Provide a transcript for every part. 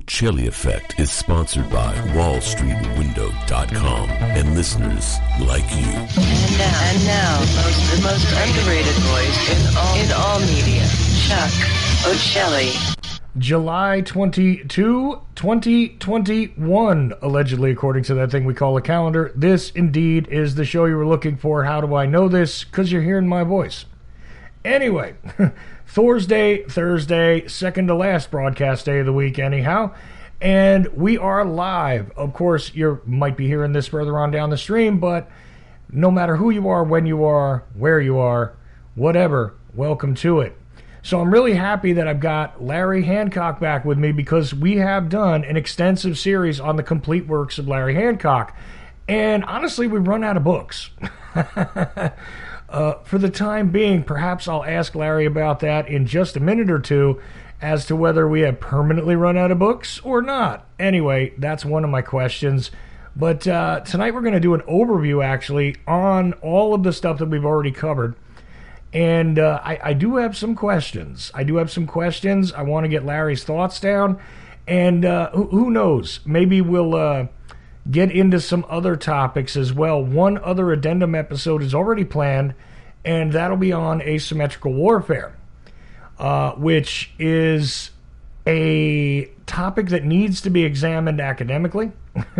Ochelli Effect is sponsored by WallStreetWindow.com and listeners like you. And now, and now the, most, the most underrated voice in all, in all media, Chuck Ochelli. July 22, 2021, allegedly, according to that thing we call a calendar. This indeed is the show you were looking for. How do I know this? Because you're hearing my voice. Anyway, Thursday, Thursday, second to last broadcast day of the week, anyhow. And we are live. Of course, you might be hearing this further on down the stream, but no matter who you are, when you are, where you are, whatever, welcome to it. So I'm really happy that I've got Larry Hancock back with me because we have done an extensive series on the complete works of Larry Hancock. And honestly, we've run out of books. uh, for the time being, perhaps I'll ask Larry about that in just a minute or two as to whether we have permanently run out of books or not. Anyway, that's one of my questions. But uh, tonight we're going to do an overview actually on all of the stuff that we've already covered. And uh, I, I, do have some questions. I do have some questions. I want to get Larry's thoughts down. And uh, who, who, knows? Maybe we'll uh, get into some other topics as well. One other addendum episode is already planned, and that'll be on asymmetrical warfare, uh, which is a topic that needs to be examined academically.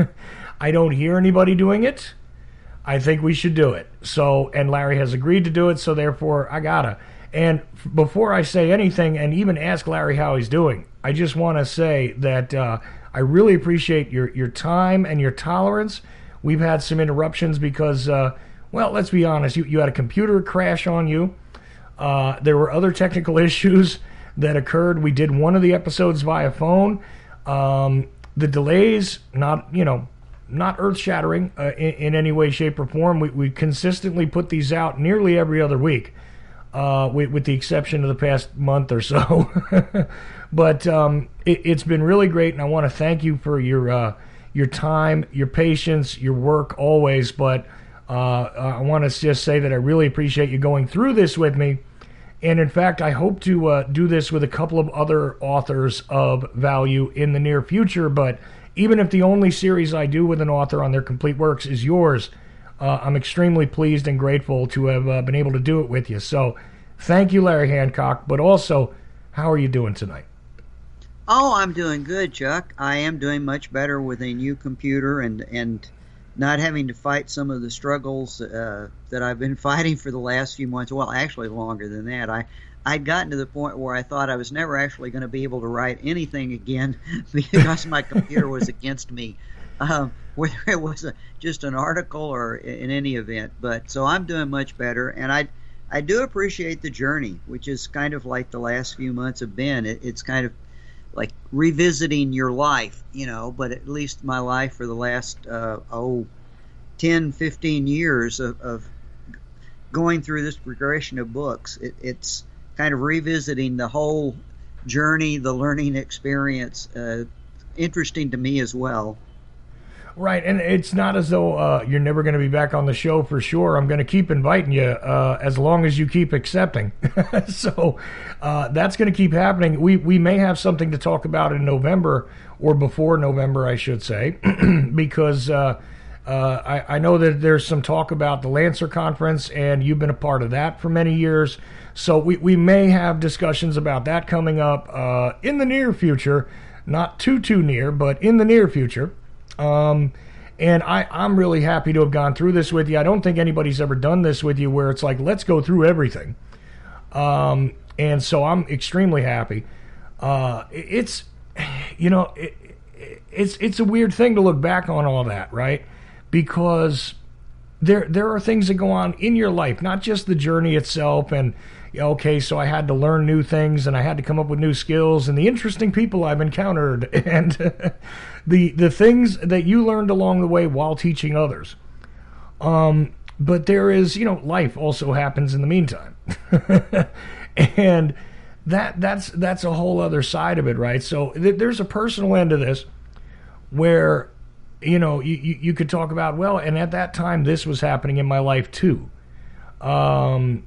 I don't hear anybody doing it. I think we should do it. So, and Larry has agreed to do it, so therefore I gotta. And before I say anything and even ask Larry how he's doing, I just want to say that uh, I really appreciate your, your time and your tolerance. We've had some interruptions because, uh, well, let's be honest, you, you had a computer crash on you. Uh, there were other technical issues that occurred. We did one of the episodes via phone. Um, the delays, not, you know, not earth shattering uh, in, in, any way, shape, or form. We, we consistently put these out nearly every other week, uh, with, with, the exception of the past month or so. but um, it, has been really great, and I want to thank you for your uh, your time, your patience, your work always. But uh, I want to just say that I really appreciate you going through this with me. And in fact, I hope to uh, do this with a couple of other authors of value in the near future. But even if the only series I do with an author on their complete works is yours, uh, I'm extremely pleased and grateful to have uh, been able to do it with you. So, thank you, Larry Hancock. But also, how are you doing tonight? Oh, I'm doing good, Chuck. I am doing much better with a new computer and and not having to fight some of the struggles uh, that I've been fighting for the last few months. Well, actually, longer than that. I I'd gotten to the point where I thought I was never actually going to be able to write anything again because my computer was against me, um, whether it was a, just an article or in any event. But so I'm doing much better, and I I do appreciate the journey, which is kind of like the last few months have been. It, it's kind of like revisiting your life, you know, but at least my life for the last uh, oh 10, 15 years of, of going through this progression of books. It, it's kind of revisiting the whole journey, the learning experience. Uh, interesting to me as well. Right, and it's not as though uh, you're never going to be back on the show for sure. I'm going to keep inviting you uh, as long as you keep accepting. so uh, that's going to keep happening. We we may have something to talk about in November or before November, I should say, because uh, uh, I, I know that there's some talk about the Lancer conference, and you've been a part of that for many years. So we, we may have discussions about that coming up uh, in the near future, not too too near, but in the near future. Um, and I, I'm really happy to have gone through this with you. I don't think anybody's ever done this with you where it's like, let's go through everything. Um, and so I'm extremely happy. Uh, it's, you know, it, it's it's a weird thing to look back on all that, right? Because there there are things that go on in your life, not just the journey itself and okay, so I had to learn new things and I had to come up with new skills and the interesting people I've encountered and the the things that you learned along the way while teaching others. Um, but there is, you know, life also happens in the meantime, and that that's that's a whole other side of it, right? So th- there's a personal end to this where you know you, you, you could talk about well, and at that time this was happening in my life too. Um,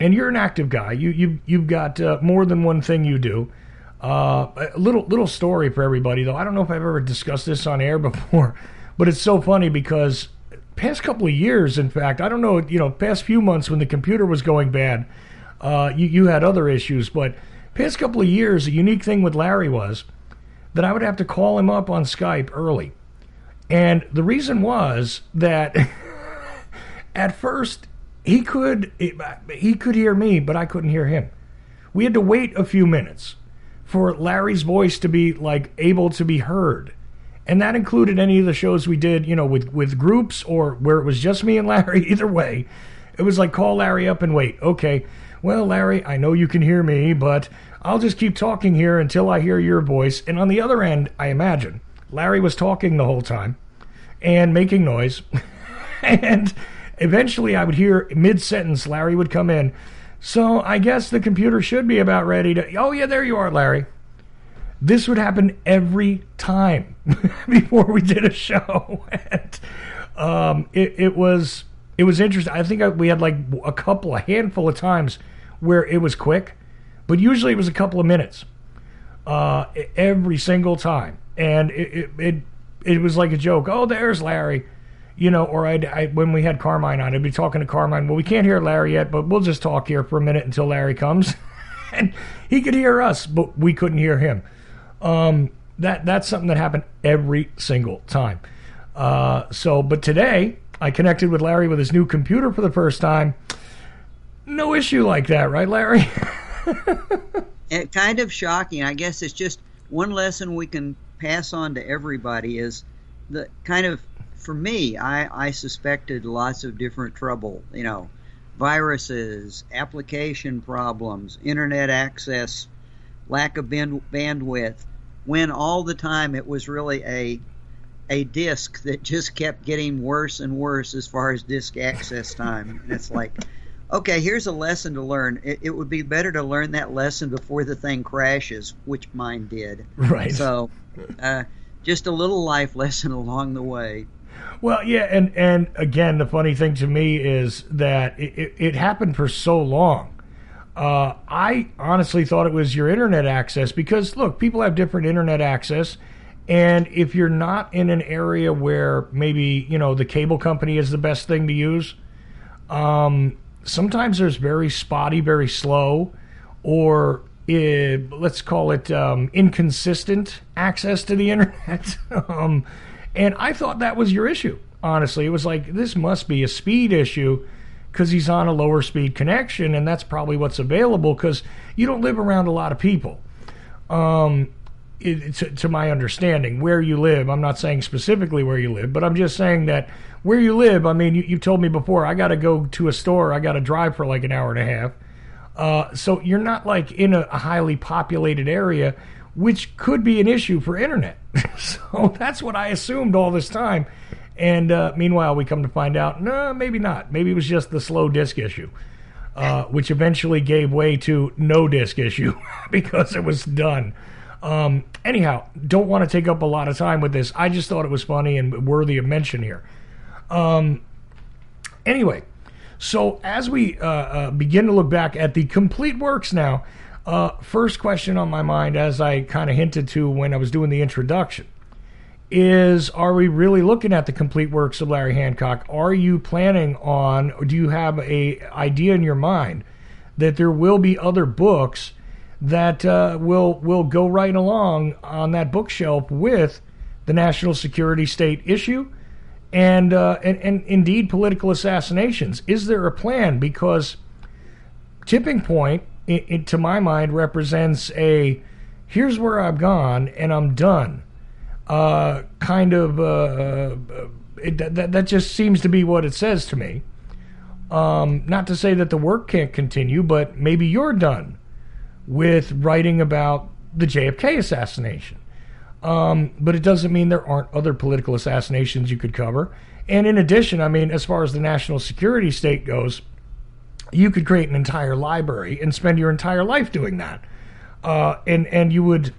and you're an active guy. You you you've got uh, more than one thing you do. Uh, a little little story for everybody though. I don't know if I've ever discussed this on air before, but it's so funny because past couple of years, in fact, I don't know, you know, past few months when the computer was going bad, uh, you you had other issues, but past couple of years, a unique thing with Larry was that I would have to call him up on Skype early, and the reason was that at first he could he could hear me, but I couldn't hear him. We had to wait a few minutes for Larry's voice to be like able to be heard. And that included any of the shows we did, you know, with, with groups or where it was just me and Larry. Either way, it was like call Larry up and wait. Okay, well, Larry, I know you can hear me, but I'll just keep talking here until I hear your voice. And on the other end, I imagine Larry was talking the whole time and making noise. and eventually I would hear mid sentence, Larry would come in. So I guess the computer should be about ready to. Oh, yeah, there you are, Larry. This would happen every time before we did a show. and, um, it, it was it was interesting. I think we had like a couple, a handful of times where it was quick, but usually it was a couple of minutes uh, every single time. And it, it, it, it was like a joke. Oh, there's Larry you know, or I'd, I, when we had Carmine on, I'd be talking to Carmine. Well, we can't hear Larry yet, but we'll just talk here for a minute until Larry comes, and he could hear us, but we couldn't hear him. Um, that that's something that happened every single time. Uh, so, but today I connected with Larry with his new computer for the first time. No issue like that, right, Larry? it kind of shocking. I guess it's just one lesson we can pass on to everybody is the kind of for me, I, I suspected lots of different trouble. You know, viruses, application problems, internet access, lack of band, bandwidth. When all the time it was really a a disk that just kept getting worse and worse as far as disk access time. And it's like, okay, here's a lesson to learn. It, it, would be better to learn that lesson before the thing crashes, which mine did. Right. So, uh, just a little life lesson along the way. Well, yeah, and and again, the funny thing to me is that it, it, it happened for so long. Uh, I honestly thought it was your internet access because look, people have different internet access, and if you're not in an area where maybe you know the cable company is the best thing to use, um, sometimes there's very spotty, very slow, or uh, let's call it um, inconsistent access to the internet. um, and I thought that was your issue, honestly. It was like, this must be a speed issue because he's on a lower speed connection, and that's probably what's available because you don't live around a lot of people. Um, it, to, to, my understanding, where you live, I'm not saying specifically where you live, but I'm just saying that where you live, I mean, you, you told me before, I got to go to a store, I got to drive for like an hour and a half. Uh, so you're not like in a, a highly populated area which could be an issue for internet. so that's what I assumed all this time. And uh, meanwhile, we come to find out, no, maybe not. Maybe it was just the slow disk issue, uh, which eventually gave way to no disk issue because it was done. Um, anyhow, don't want to take up a lot of time with this. I just thought it was funny and worthy of mention here. Um, anyway, so as we uh, uh begin to look back at the complete works now, uh, first question on my mind, as I kind of hinted to when I was doing the introduction, is are we really looking at the complete works of Larry Hancock? Are you planning on, do you have a idea in your mind that there will be other books that uh, will will go right along on that bookshelf with the national security state issue? And, uh, and and indeed political assassinations. Is there a plan? Because tipping point it, it, to my mind, represents a here's where I've gone and I'm done. Uh, kind of, uh, uh, it, that, that just seems to be what it says to me. Um, not to say that the work can't continue, but maybe you're done with writing about the JFK assassination. Um, but it doesn't mean there aren't other political assassinations you could cover. And in addition, I mean, as far as the national security state goes, you could create an entire library and spend your entire life doing that. Uh, and and you would,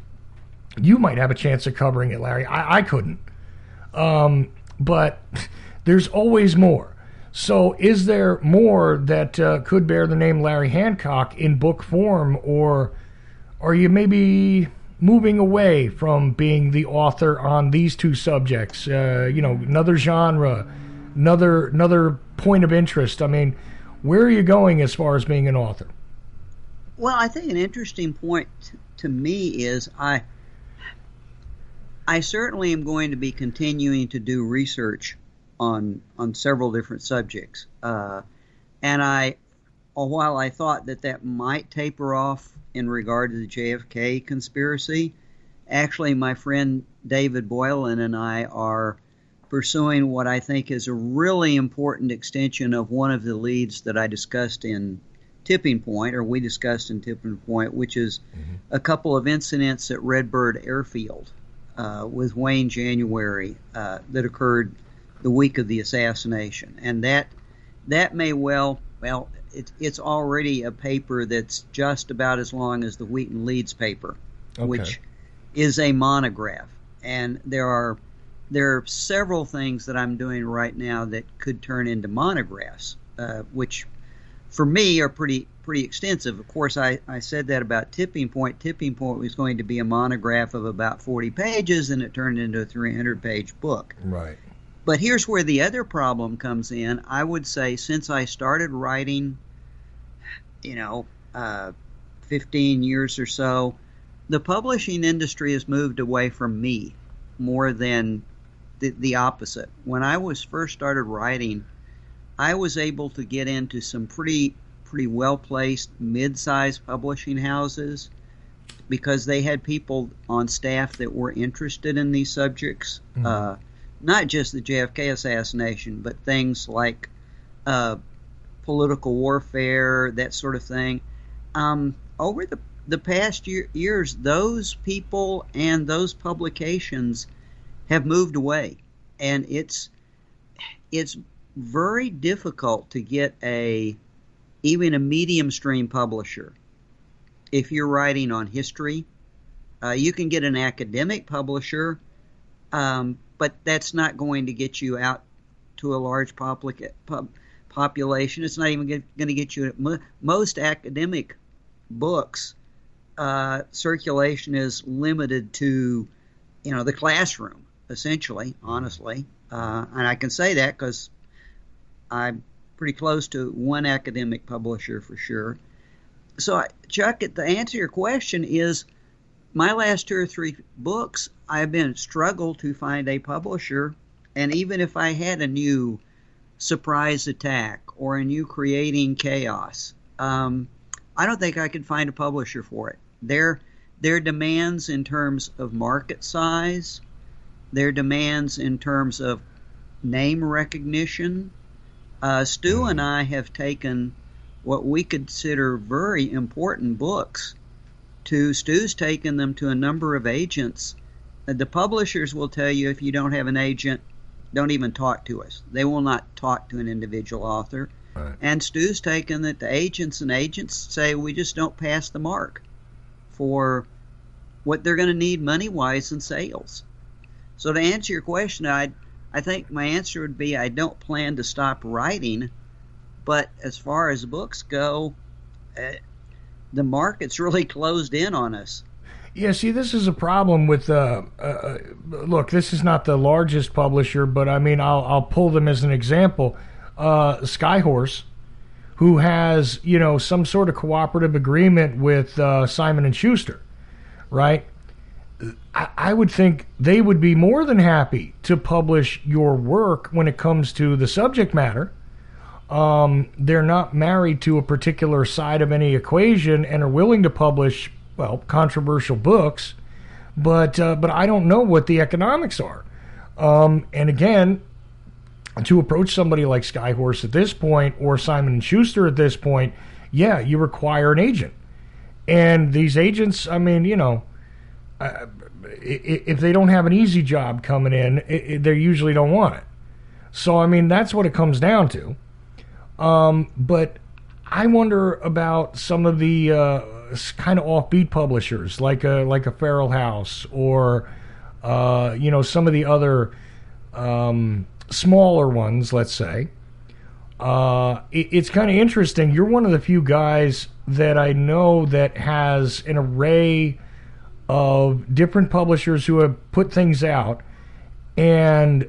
you might have a chance of covering it, Larry. I, I couldn't. Um, but there's always more. So, is there more that uh, could bear the name Larry Hancock in book form or are you maybe moving away from being the author on these two subjects? Uh, you know, another genre, another another point of interest. I mean, where are you going as far as being an author? Well, I think an interesting point to me is I I certainly am going to be continuing to do research on on several different subjects, uh, and I while I thought that that might taper off in regard to the JFK conspiracy, actually my friend David Boylan and I are pursuing what I think is a really important extension of one of the leads that I discussed in Tipping Point, or we discussed in Tipping Point, which is mm-hmm. a couple of incidents at Redbird Airfield uh, with Wayne January uh, that occurred the week of the assassination, and that that may well well it, it's already a paper that's just about as long as the Wheaton Leeds paper, okay. which is a monograph, and there are there are several things that I'm doing right now that could turn into monographs, uh, which for me are pretty pretty extensive. Of course, I, I said that about Tipping Point. Tipping Point was going to be a monograph of about 40 pages, and it turned into a 300 page book. Right. But here's where the other problem comes in. I would say since I started writing, you know, uh, 15 years or so, the publishing industry has moved away from me more than the, the opposite. When I was first started writing, I was able to get into some pretty pretty well placed mid-sized publishing houses because they had people on staff that were interested in these subjects, mm-hmm. uh, not just the JFK assassination, but things like uh, political warfare, that sort of thing. Um, over the the past year, years, those people and those publications have moved away, and it's it's very difficult to get a even a medium stream publisher. If you're writing on history, uh, you can get an academic publisher, um, but that's not going to get you out to a large public, pub, population. It's not even going to get you most academic books. Uh, circulation is limited to, you know, the classroom essentially. Honestly, uh, and I can say that because I'm pretty close to one academic publisher for sure. So, Chuck, the answer to your question is my last two or three books, I've been struggle to find a publisher, and even if I had a new surprise attack or a new creating chaos, um, I don't think I could find a publisher for it. Their their demands in terms of market size, their demands in terms of name recognition, uh, Stu and I have taken what we consider very important books to Stu's taken them to a number of agents. Uh, the publishers will tell you if you don't have an agent, don't even talk to us. They will not talk to an individual author. Right. And Stu's taken that the agents and agents say we just don't pass the mark for what they're going to need money wise in sales. So to answer your question, I'd I think my answer would be I don't plan to stop writing, but as far as books go, uh, the market's really closed in on us. Yeah, see, this is a problem with. Uh, uh, look, this is not the largest publisher, but I mean, I'll I'll pull them as an example. Uh, Skyhorse, who has you know some sort of cooperative agreement with uh, Simon and Schuster, right? I, would think they would be more than happy to publish your work when it comes to the subject matter. Um, they're not married to a particular side of any equation and are willing to publish, well, controversial books. But uh, but I don't know what the economics are. Um, and again, to approach somebody like Skyhorse at this point or Simon and Schuster at this point, yeah, you require an agent. And these agents, I mean, you know, if they don't have an easy job coming in, they usually don't want it. So I mean, that's what it comes down to. Um, but I wonder about some of the uh, kind of offbeat publishers, like a like a Feral House, or uh, you know some of the other um, smaller ones, let's say. uh, it, it's kind of interesting. You're one of the few guys that I know that has an array of different publishers who have put things out, and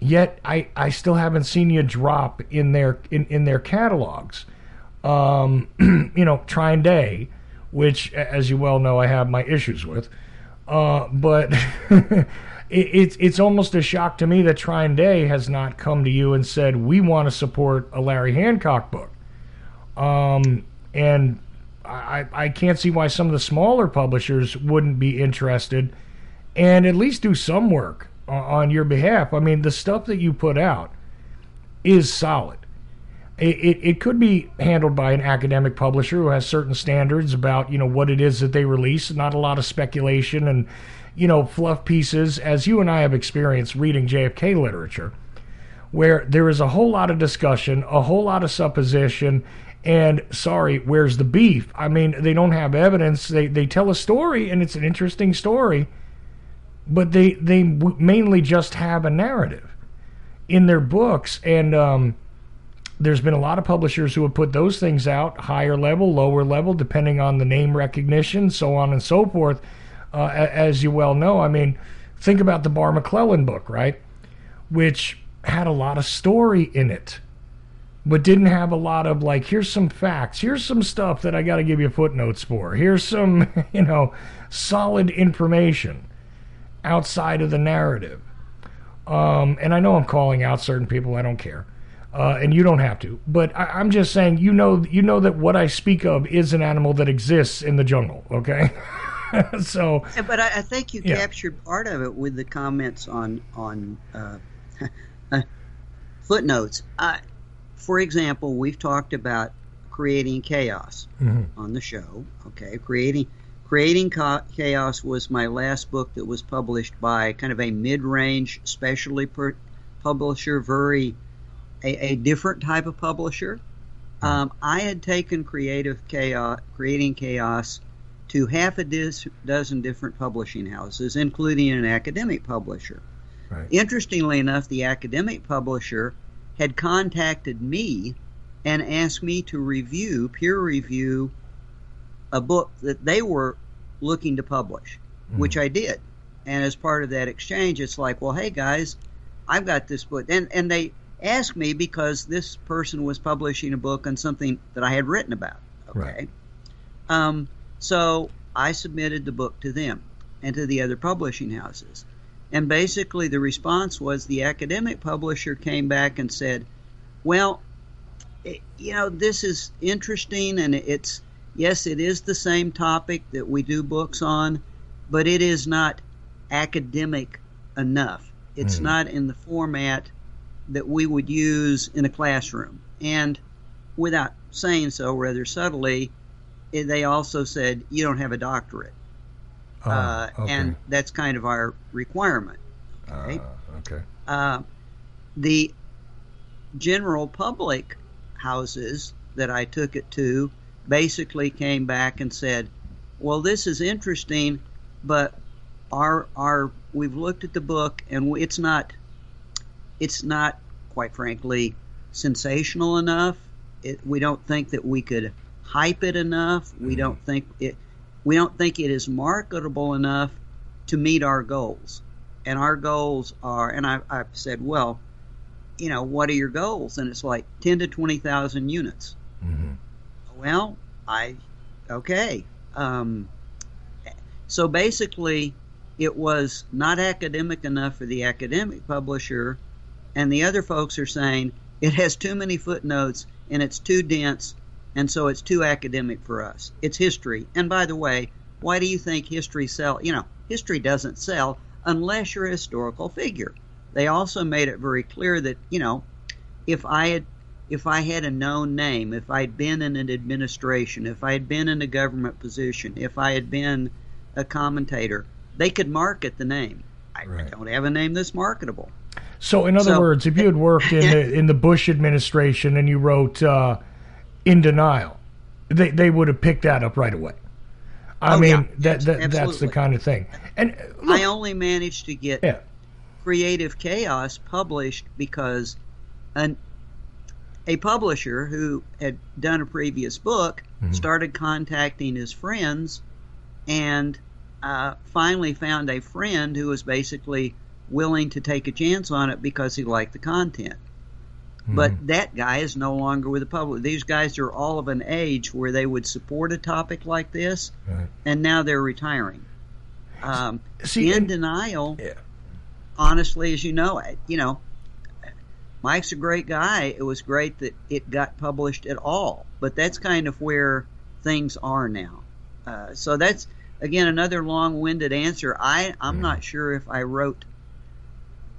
yet I, I still haven't seen you drop in their in, in their catalogs. Um, you know, Trine Day, which, as you well know, I have my issues with. Uh, but it, it's it's almost a shock to me that Trine Day has not come to you and said we want to support a Larry Hancock book. Um, and I, I can't see why some of the smaller publishers wouldn't be interested and at least do some work on your behalf. I mean, the stuff that you put out is solid. It, it, it, could be handled by an academic publisher who has certain standards about you know what it is that they release. Not a lot of speculation and you know fluff pieces, as you and I have experienced reading JFK literature, where there is a whole lot of discussion, a whole lot of supposition, and sorry, where's the beef? I mean, they don't have evidence. They they tell a story, and it's an interesting story but they they mainly just have a narrative in their books and um, there's been a lot of publishers who have put those things out higher level lower level depending on the name recognition so on and so forth uh, as you well know i mean think about the Barr McClellan book right which had a lot of story in it but didn't have a lot of like here's some facts here's some stuff that i got to give you footnotes for here's some you know solid information outside of the narrative. Um, and I know I'm calling out certain people. I don't care, uh, and you don't have to. But I, am just saying, you know, you know that what I speak of is an animal that exists in the jungle. Okay. so. But I, I think you yeah. captured part of it with the comments on on uh, footnotes. For example, we've talked about creating chaos mm-hmm. on the show. Okay, creating Creating Chaos was my last book that was published by kind of a mid-range specialty per- publisher, very a, a, different type of publisher. Hmm. Um, I had taken Creative Chaos, Creating Chaos, to half a dis- dozen different publishing houses, including an academic publisher. Right. Interestingly enough, the academic publisher had contacted me and asked me to review, peer review, a book that they were looking to publish, mm-hmm. which I did. And as part of that exchange, it's like, well, hey guys, I've got this book, and and they asked me because this person was publishing a book on something that I had written about. Okay, right. um, so I submitted the book to them and to the other publishing houses, and basically the response was the academic publisher came back and said, well, it, you know, this is interesting and it's yes, it is the same topic that we do books on, but it is not academic enough. It's mm. not in the format that we would use in a classroom. And without saying so rather subtly, they also said you don't have a doctorate. Oh, uh, okay. And that's kind of our requirement. Okay. Uh, okay. Uh, the general public houses that I took it to basically came back and said, "Well, this is interesting, but our our we've looked at the book and it's not it's not quite frankly sensational enough. It, we don't think that we could hype it enough. We mm-hmm. don't think it we don't think it is marketable enough to meet our goals. And our goals are, and I, I've said, well, you know, what are your goals? And it's like 10 to 20,000 units. Mm-hmm. Well, I okay. Um, so basically, it was not academic enough for the academic publisher, and the other folks are saying it has too many footnotes and it's too dense, and so it's too academic for us. It's history. And by the way, why do you think history sell? You know, history doesn't sell unless you're a historical figure. They also made it very clear that you know, if I had if I had a known name, if I'd been in an administration, if I had been in a government position, if I had been a commentator, they could market the name. I, right. don't have a name that's marketable. So, in other so, words, if you had worked in the, in the Bush administration and you wrote uh, "in denial," they they would have picked that up right away. I oh, mean, yeah, that, that that's the kind of thing. And look, I only managed to get yeah. Creative Chaos published because an a publisher who had done a previous book started contacting his friends and uh, finally found a friend who was basically willing to take a chance on it because he liked the content. But that guy is no longer with the public. These guys are all of an age where they would support a topic like this, Right. and now they're retiring. Um, See, in denial, Yeah. honestly, as you know, you know, Mike's a great guy. It was great that it got published at all, but that's kind of where things are now. Uh, so that's again another long-winded answer. I I'm not sure if I wrote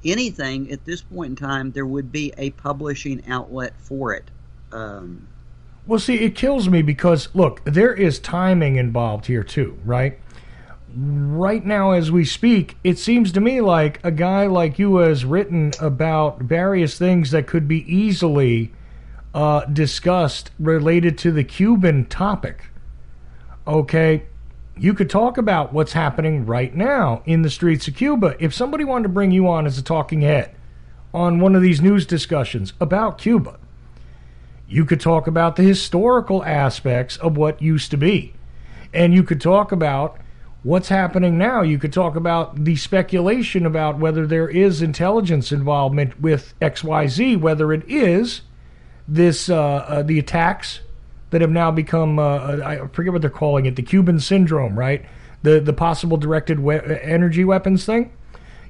anything at this point in time there would be a publishing outlet for it. Um, Well, see, it kills me because look, there is timing involved here too, right? Right now, as we speak, it seems to me like a guy like you has written about various things that could be easily uh, discussed related to the Cuban topic. Okay, you could talk about what's happening right now in the streets of Cuba. If somebody wanted to bring you on as a talking head on one of these news discussions about Cuba, you could talk about the historical aspects of what used to be. And you could talk about what's happening now. You could talk about the speculation about whether there is intelligence involvement with XYZ, whether it is this uh, uh, the attacks that have now become uh, I forget what they're calling it, the Cuban syndrome, right? The the possible directed we- energy weapons thing.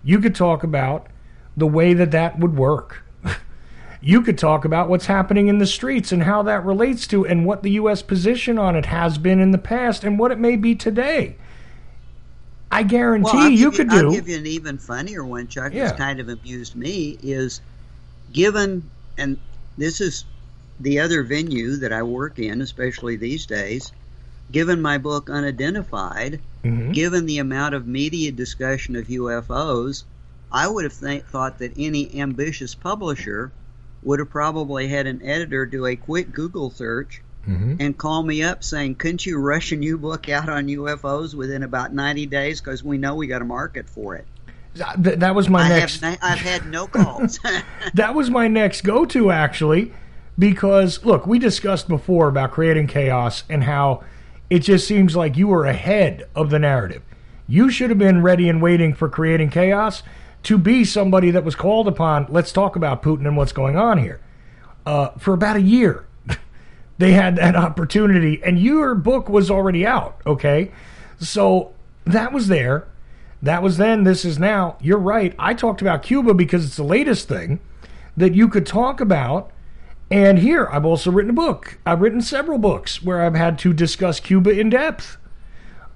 You could talk about the way that that would work. you could talk about what's happening in the streets and how that relates to and what the U.S. position on it has been in the past and what it may be today. I guarantee Well, I'll you could I'll do. give you an even funnier one, Chuck. Yeah. That's kind of amused me. Is given, and this is the other venue that I work in, especially these days. Given my book Unidentified, Mhm. given the amount of media discussion of UFOs, I would have th- thought that any ambitious publisher would have probably had an editor do a quick Google search Mhm. and call me up saying, "Couldn't you rush a new book out on UFOs within about 90 days? Because we know we got a market for it." Th- that was my I next. have, I've had no calls. that was my next go to actually because look we discussed before about creating chaos and how it just seems like you were ahead of the narrative. You should have been ready and waiting for creating chaos to be somebody that was called upon let's talk about putin and what's going on here. Uh, for about a year they had that opportunity and your book was already out okay? So that was there. That was then. This is now. You're right. I talked about cuba because it's the latest thing that you could talk about and here i've also written a book i've written several books where i've had to discuss cuba in depth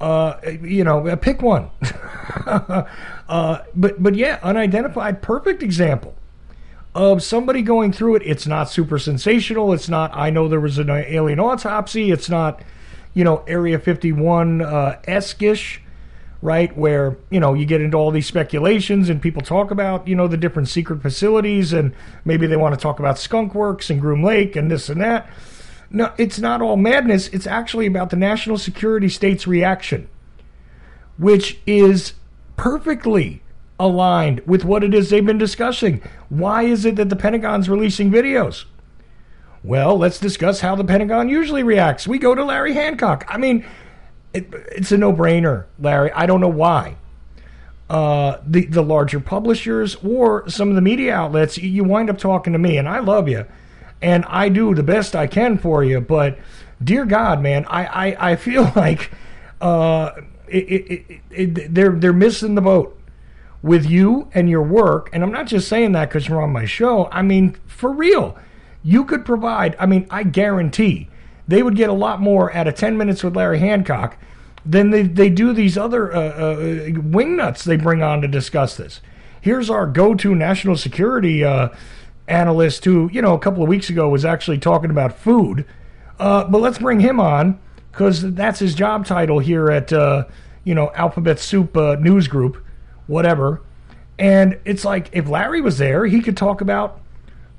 uh, you know pick one uh, but but yeah unidentified perfect example of somebody going through it. It's not super sensational. It's not, I know there was an alien autopsy. It's not, you know, Area 51 uh, esque right? Where, you know, you get into all these speculations and people talk about, you know, the different secret facilities and maybe they want to talk about Skunk Works and Groom Lake and this and that. No, it's not all madness. It's actually about the national security state's reaction, which is perfectly aligned with what it is they've been discussing. Why is it that the Pentagon's releasing videos? Well, let's discuss how the Pentagon usually reacts. We go to Larry Hancock. I mean, it, it's a no-brainer, Larry. I don't know why. Uh, the the larger publishers or some of the media outlets, you wind up talking to me, and I love you, and I do the best I can for you. But dear God, man, I I, I feel like uh, it, it, they're they're missing the boat with you and your work. And I'm not just saying that because you're on my show. I mean, for real, you could provide. I mean, I guarantee they would get a lot more out of 10 minutes with Larry Hancock than they, they do these other uh, uh, wingnuts they bring on to discuss this. Here's our go to national security uh, analyst who, you know, a couple of weeks ago was actually talking about food. Uh, but let's bring him on because that's his job title here at, uh, you know, Alphabet Soup uh, News Group, whatever. And it's like if Larry was there, he could talk about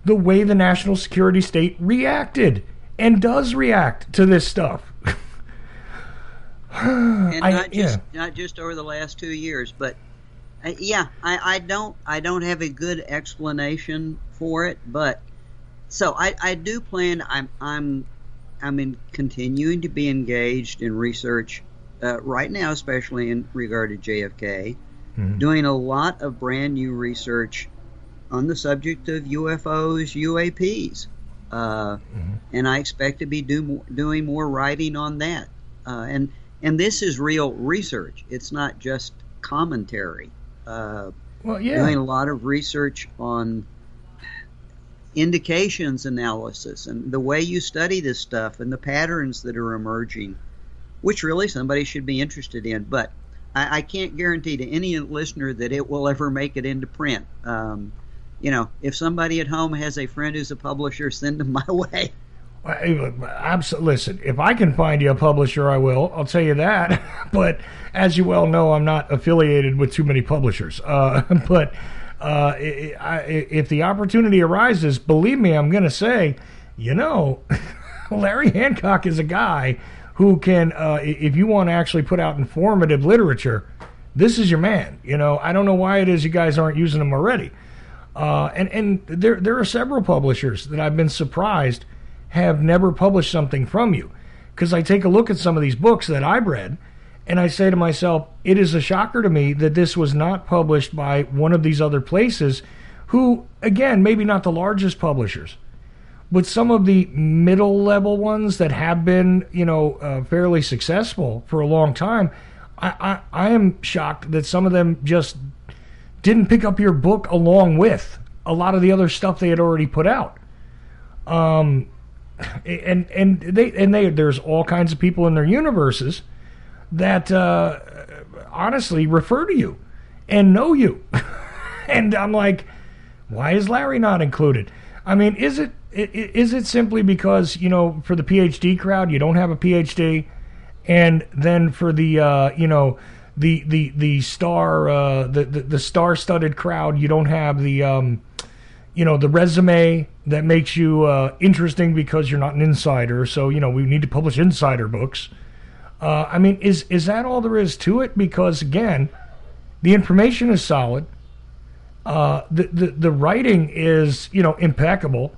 the way the national security state reacted and does react to this stuff. and I- not just yeah. not just over the last two years, but uh, yeah, I, I don't I don't have a good explanation for it, but so I, I do plan. I'm I'm I'm in continuing to be engaged in research uh, right now, especially in regard to JFK. Mhm. Doing a lot of brand new research on the subject of UFOs, UAPs, uh, Mhm. and I expect to be do, doing more writing on that. Uh, and and this is real research. It's not just commentary. Uh, Well, yeah. doing a lot of research on indications analysis and the way you study this stuff and the patterns that are emerging, which really somebody should be interested in. But I, I can't guarantee to any listener that it will ever make it into print. Um, you know, if somebody at home has a friend who's a publisher, send them my way. Absolutely. Listen, if I can find you a publisher, I will. I'll tell you that. but as you well know, I'm not affiliated with too many publishers. Uh, but uh, if the opportunity arises, believe me, I'm going to say, you know, Larry Hancock is a guy who can, uh, if you want to actually put out informative literature, this is your man. You know, I don't know why it is you guys aren't using him already. Uh, and and there there are several publishers that I've been surprised have never published something from you, because I take a look at some of these books that I've read, and I say to myself, it is a shocker to me that this was not published by one of these other places, who again maybe not the largest publishers, but some of the middle level ones that have been you know uh, fairly successful for a long time. I, I I am shocked that some of them just didn't pick up your book along with a lot of the other stuff they had already put out. Um, and and they and they there's all kinds of people in their universes that uh, honestly refer to you and know you, and I'm like, why is Larry not included? I mean, is it is it simply because you know for the PhD crowd you don't have a PhD, and then for the uh, you know the the the star uh, the, the the star studded crowd you don't have the um, you know the resume that makes you uh, interesting because you're not an insider. So you know we need to publish insider books. Uh, I mean, is is that all there is to it? Because again, the information is solid. Uh, the, the the writing is you know impeccable.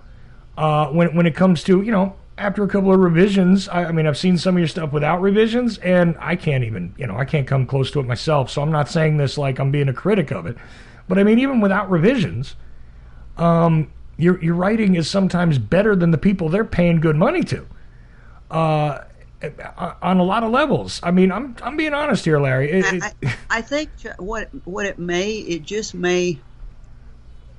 Uh, when when it comes to you know after a couple of revisions, I, I mean I've seen some of your stuff without revisions, and I can't even you know I can't come close to it myself. So I'm not saying this like I'm being a critic of it, but I mean even without revisions, um, your your writing is sometimes better than the people they're paying good money to. Uh, on a lot of levels. I mean, I'm I'm being honest here, Larry. It- it- I, I, I think what what it may it just may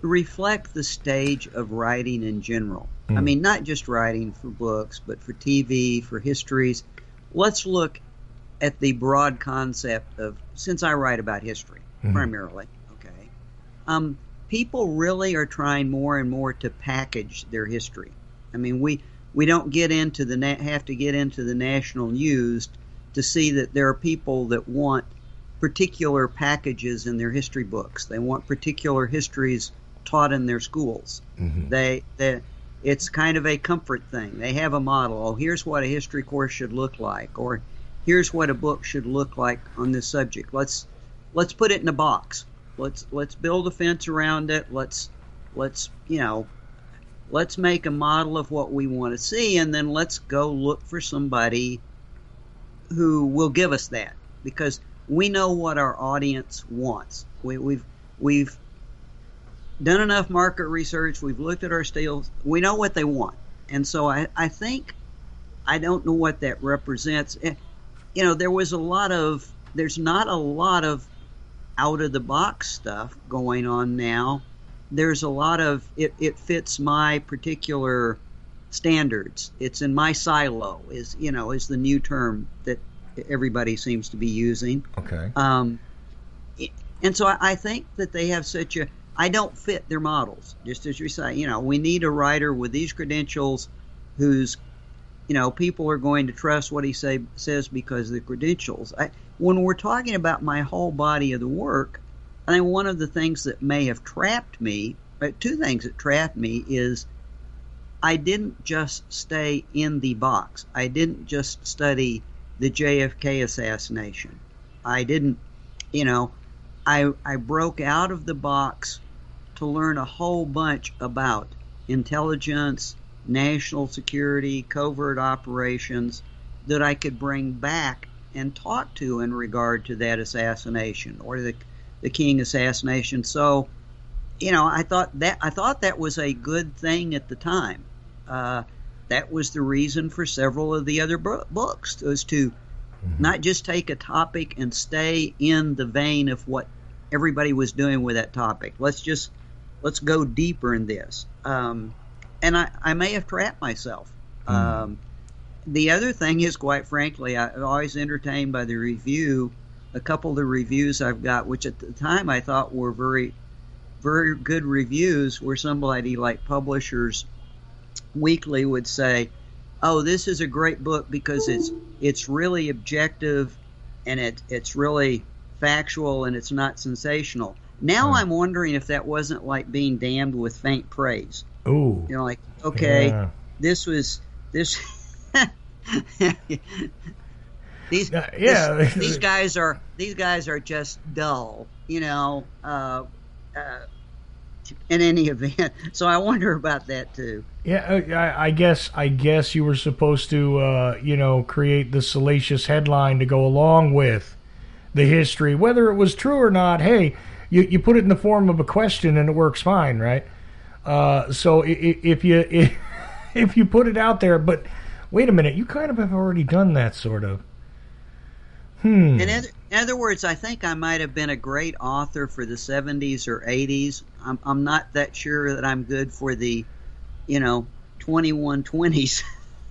reflect the stage of writing in general. I hmm. mean, not just writing for books, but for TV, for histories. Let's look at the broad concept of since I write about history hmm. primarily. Okay, um, people really are trying more and more to package their history. I mean, we we don't get into the na- have to get into the national news to see that there are people that want particular packages in their history books. They want particular histories taught in their schools. Mm-hmm. They they it's kind of a comfort thing. They have a model. Oh, here's what a history course should look like, or here's what a book should look like on this subject. Let's let's put it in a box. Let's let's build a fence around it. Let's let's you know let's make a model of what we want to see, and then let's go look for somebody who will give us that because we know what our audience wants. We, we've we've done enough market research. We've looked at our steals. We know what they want, and so I, I think I don't know what that represents. You know, there was a lot of there's not a lot of out of the box stuff going on now. There's a lot of it. It fits my particular standards. It's in my silo. Is you know is the new term that everybody seems to be using. okay. Um, and so I, I think that they have such a. I don't fit their models. Just as you say, you know, we need a writer with these credentials, who's, you know, people are going to trust what he say says because of the credentials. I, when we're talking about my whole body of the work, I think one of the things that may have trapped me, but two things that trapped me is I didn't just stay in the box. I didn't just study the JFK assassination. I didn't, you know, I I broke out of the box to learn a whole bunch about intelligence, national security, covert operations that I could bring back and talk to in regard to that assassination or the the King assassination. So, you know, I thought that I thought that was a good thing at the time. Uh, that was the reason for several of the other books was to mm-hmm. not just take a topic and stay in the vein of what everybody was doing with that topic. Let's just let's go deeper in this. Um, and I, I may have trapped myself. Mm. Um, the other thing is, quite frankly, I'm always entertained by the review. A couple of the reviews I've got, which at the time I thought were very, very good reviews, where somebody like Publishers Weekly would say, "Oh, this is a great book because it's it's really objective, and it it's really factual and it's not sensational." Now I'm wondering if that wasn't like being damned with faint praise. Ooh. You know, like okay, yeah. this was this. these uh, yeah this, these guys are these guys are just dull. You know. Uh, uh, in any event, so I wonder about that too. Yeah, uh, I, I guess I guess you were supposed to, uh, you know, create the salacious headline to go along with the history, whether it was true or not. Hey, you, you put it in the form of a question and it works fine, right? Uh, so if you if, if you put it out there, but wait a minute, you kind of have already done that, sort of. Hmm. In other, in other words, I think I might have been a great author for the 70s or 80s. I'm, I'm not that sure that I'm good for the, you know, 2120s.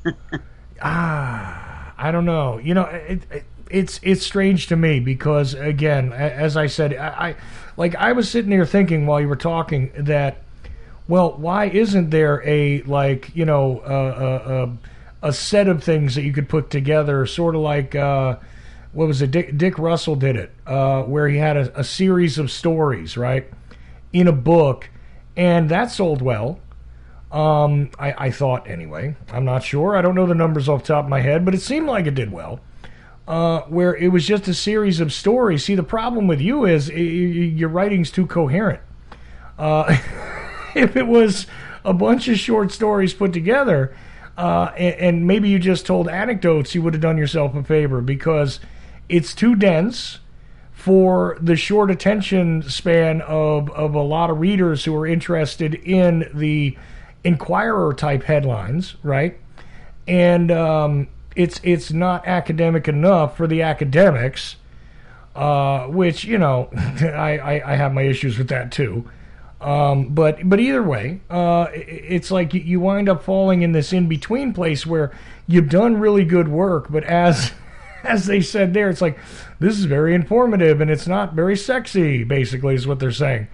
ah, I don't know. You know, it, it, it's it's strange to me because again, as I said, I, I like I was sitting there thinking while you were talking that, well, why isn't there a like you know a a, a set of things that you could put together, sort of like uh, what was it? Dick, Dick Russell did it, uh, where he had a, a series of stories, right, in a book, and that sold well. Um, I, I thought anyway. I'm not sure. I don't know the numbers off the top of my head, but it seemed like it did well uh, where it was just a series of stories. See, the problem with you is your writing's too coherent. Uh, if it was a bunch of short stories put together, uh, and, and, maybe you just told anecdotes, you would have done yourself a favor because it's too dense for the short attention span of, of a lot of readers who are interested in the Inquirer type headlines, right? And um, it's it's not academic enough for the academics, uh, which you know I, I, I have my issues with that too. Um, but but either way, uh, it's like you wind up falling in this in between place where you've done really good work, but as as they said there, it's like this is very informative and it's not very sexy. Basically, is what they're saying.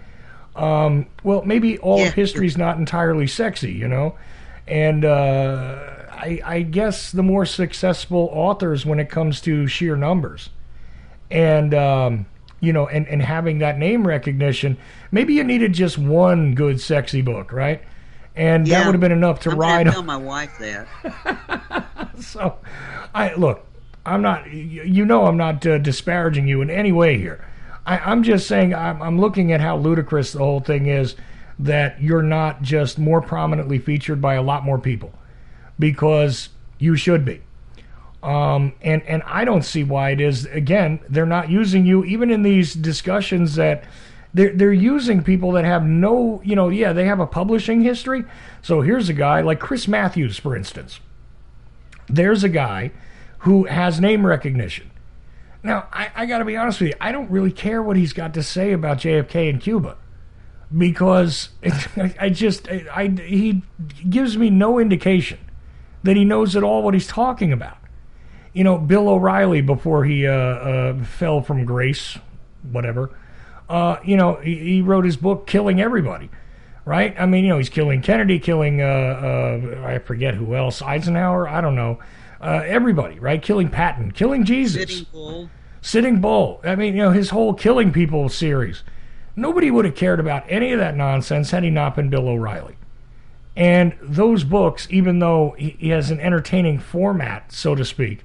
Um, well, maybe all yeah. of history's not entirely sexy, you know, and. Uh, I, I guess the more successful authors when it comes to sheer numbers, and um, you know, and and having that name recognition. Maybe you needed just one good, sexy book, right? And yeah, that would have been enough to I'm ride. Tell my wife that. so, I look. I'm not. You know, I'm not uh, disparaging you in any way here. I, am just saying I'm, I'm looking at how ludicrous the whole thing is that you're not just more prominently featured by a lot more people because you should be. Um, and and I don't see why it is. Again, they're not using you even in these discussions that they're they're using people that have no, you know, yeah, they have a publishing history. So here's a guy like Chris Matthews, for instance. There's a guy who has name recognition. Now, I, I got to be honest with you. I don't really care what he's got to say about JFK and Cuba because it, I just I, I he gives me no indication that he knows at all what he's talking about. You know, Bill O'Reilly before he uh, uh, fell from grace, whatever. Uh, you know, he, he, wrote his book "Killing Everybody," right? I mean, you know, he's killing Kennedy, killing uh, uh, I forget who else, Eisenhower, I don't know, uh, everybody, right? Killing Patton, killing Jesus, Sitting Bull. Sitting Bull. I mean, you know, his whole killing people series. Nobody would have cared about any of that nonsense had he not been Bill O'Reilly. And those books, even though he has an entertaining format, so to speak,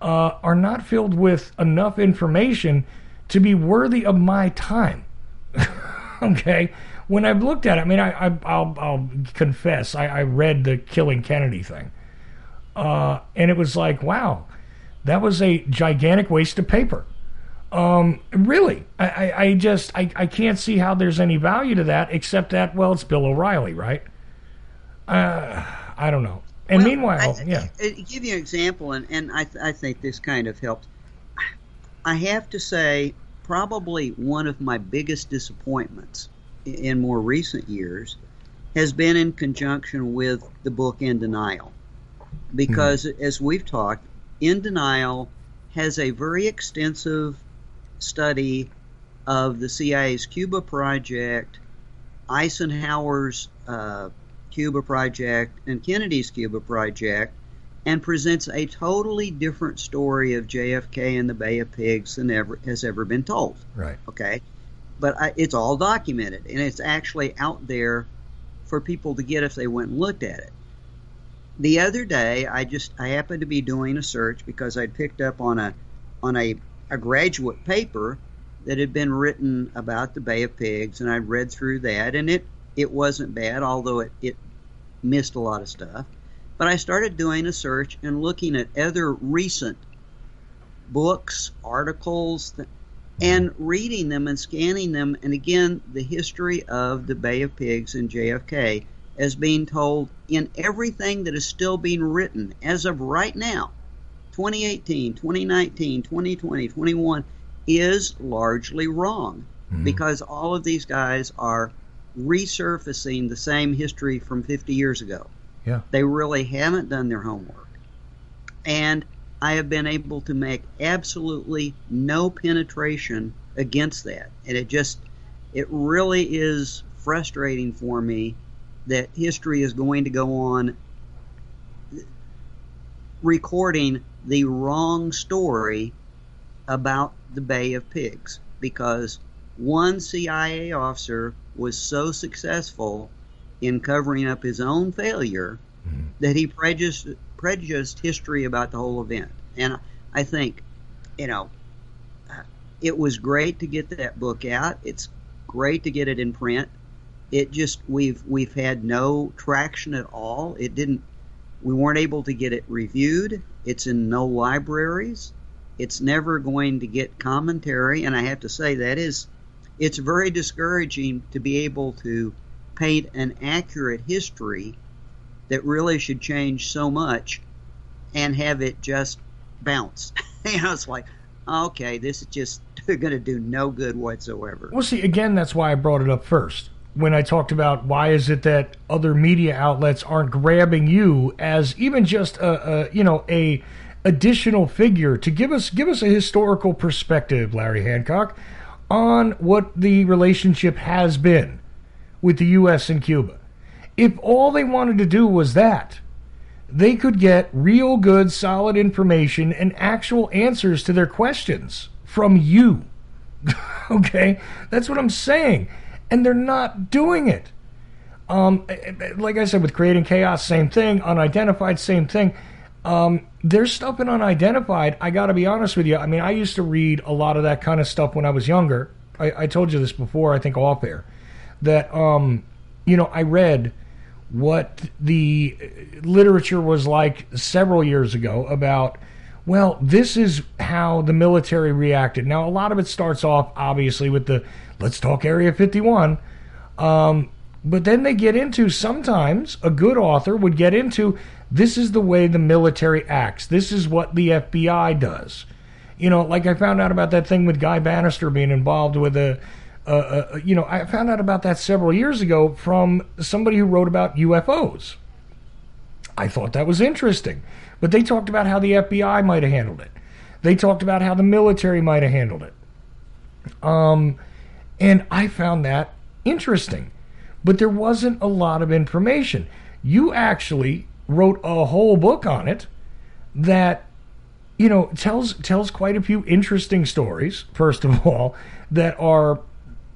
uh, are not filled with enough information to be worthy of my time. okay, when I've looked at it, I mean, I, I will I'll confess, I, I read the killing Kennedy thing, uh, and it was like, wow, that was a gigantic waste of paper. Um, really, I, I, I just I, I can't see how there's any value to that except that well, it's Bill O'Reilly, right? Uh, I don't know. And Well, meanwhile, yeah, give you an example, and, and I, th- I think this kind of helps. I have to say, probably one of my biggest disappointments in more recent years has been in conjunction with the book In Denial. Because, as we've talked, In Denial has a very extensive study of the CIA's Cuba project, Eisenhower's uh, Cuba project, and Kennedy's Cuba project, and presents a totally different story of JFK and the Bay of Pigs than ever has ever been told. right. Okay, but I, it's all documented, and it's actually out there for people to get if they went and looked at it. The other day, I just I happened to be doing a search because I'd picked up on a on a, a graduate paper that had been written about the Bay of Pigs, and I read through that, and it it wasn't bad, although it, it missed a lot of stuff. But I started doing a search and looking at other recent books, articles, th- and reading them and scanning them. And again, the history of the Bay of Pigs and JFK as being told in everything that is still being written as of right now 2018, 2019, 2020, 21 is largely wrong mm-hmm. because all of these guys are resurfacing the same history from 50 years ago. Yeah. They really haven't done their homework. And I have been able to make absolutely no penetration against that. And it just, it really is frustrating for me that history is going to go on recording the wrong story about the Bay of Pigs because one CIA officer was so successful in covering up his own failure mm-hmm. that he prejudiced, prejudiced history about the whole event. And I think, you know, it was great to get that book out. It's great to get it in print. It just we've we've had no traction at all. It didn't. We weren't able to get it reviewed. It's in no libraries. It's never going to get commentary, and I have to say that is, it's very discouraging to be able to paint an accurate history that really should change so much, and have it just bounce. you know, it's like, okay, this is just going to do no good whatsoever. Well, see, again, that's why I brought it up first when I talked about why is it that other media outlets aren't grabbing you as even just a, a you know a additional figure to give us give us a historical perspective, Larry Hancock, on what the relationship has been with the U.S. and Cuba. If all they wanted to do was that, they could get real good, solid information and actual answers to their questions from you. okay? That's what I'm saying. And they're not doing it. Um, like I said, with creating chaos, same thing. Unidentified, same thing. Um, there's stuff in unidentified. I got to be honest with you. I mean, I used to read a lot of that kind of stuff when I was younger. I, I told you this before, I think off air, that um, you know, I read what the literature was like several years ago about. Well, this is how the military reacted. Now, a lot of it starts off obviously with the let's talk Area 51. Um, but then they get into sometimes a good author would get into this is the way the military acts. This is what the FBI does. You know, like I found out about that thing with Guy Banister being involved with a, a, a you know, I found out about that several years ago from somebody who wrote about UFOs. I thought that was interesting. But they talked about how the FBI might have handled it. They talked about how the military might have handled it. Um, and I found that interesting. But there wasn't a lot of information. You actually wrote a whole book on it that you know tells tells quite a few interesting stories first of all that are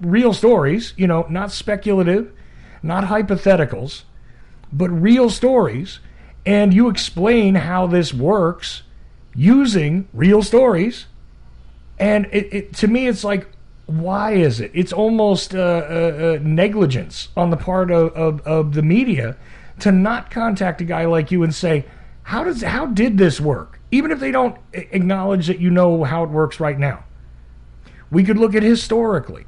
real stories you know not speculative not hypotheticals but real stories and you explain how this works using real stories and it, it to me it's like why is it? It's almost uh, uh, uh, negligence on the part of, of, of the media to not contact a guy like you and say, how does how did this work? Even if they don't acknowledge that you know how it works right now. We could look at historically.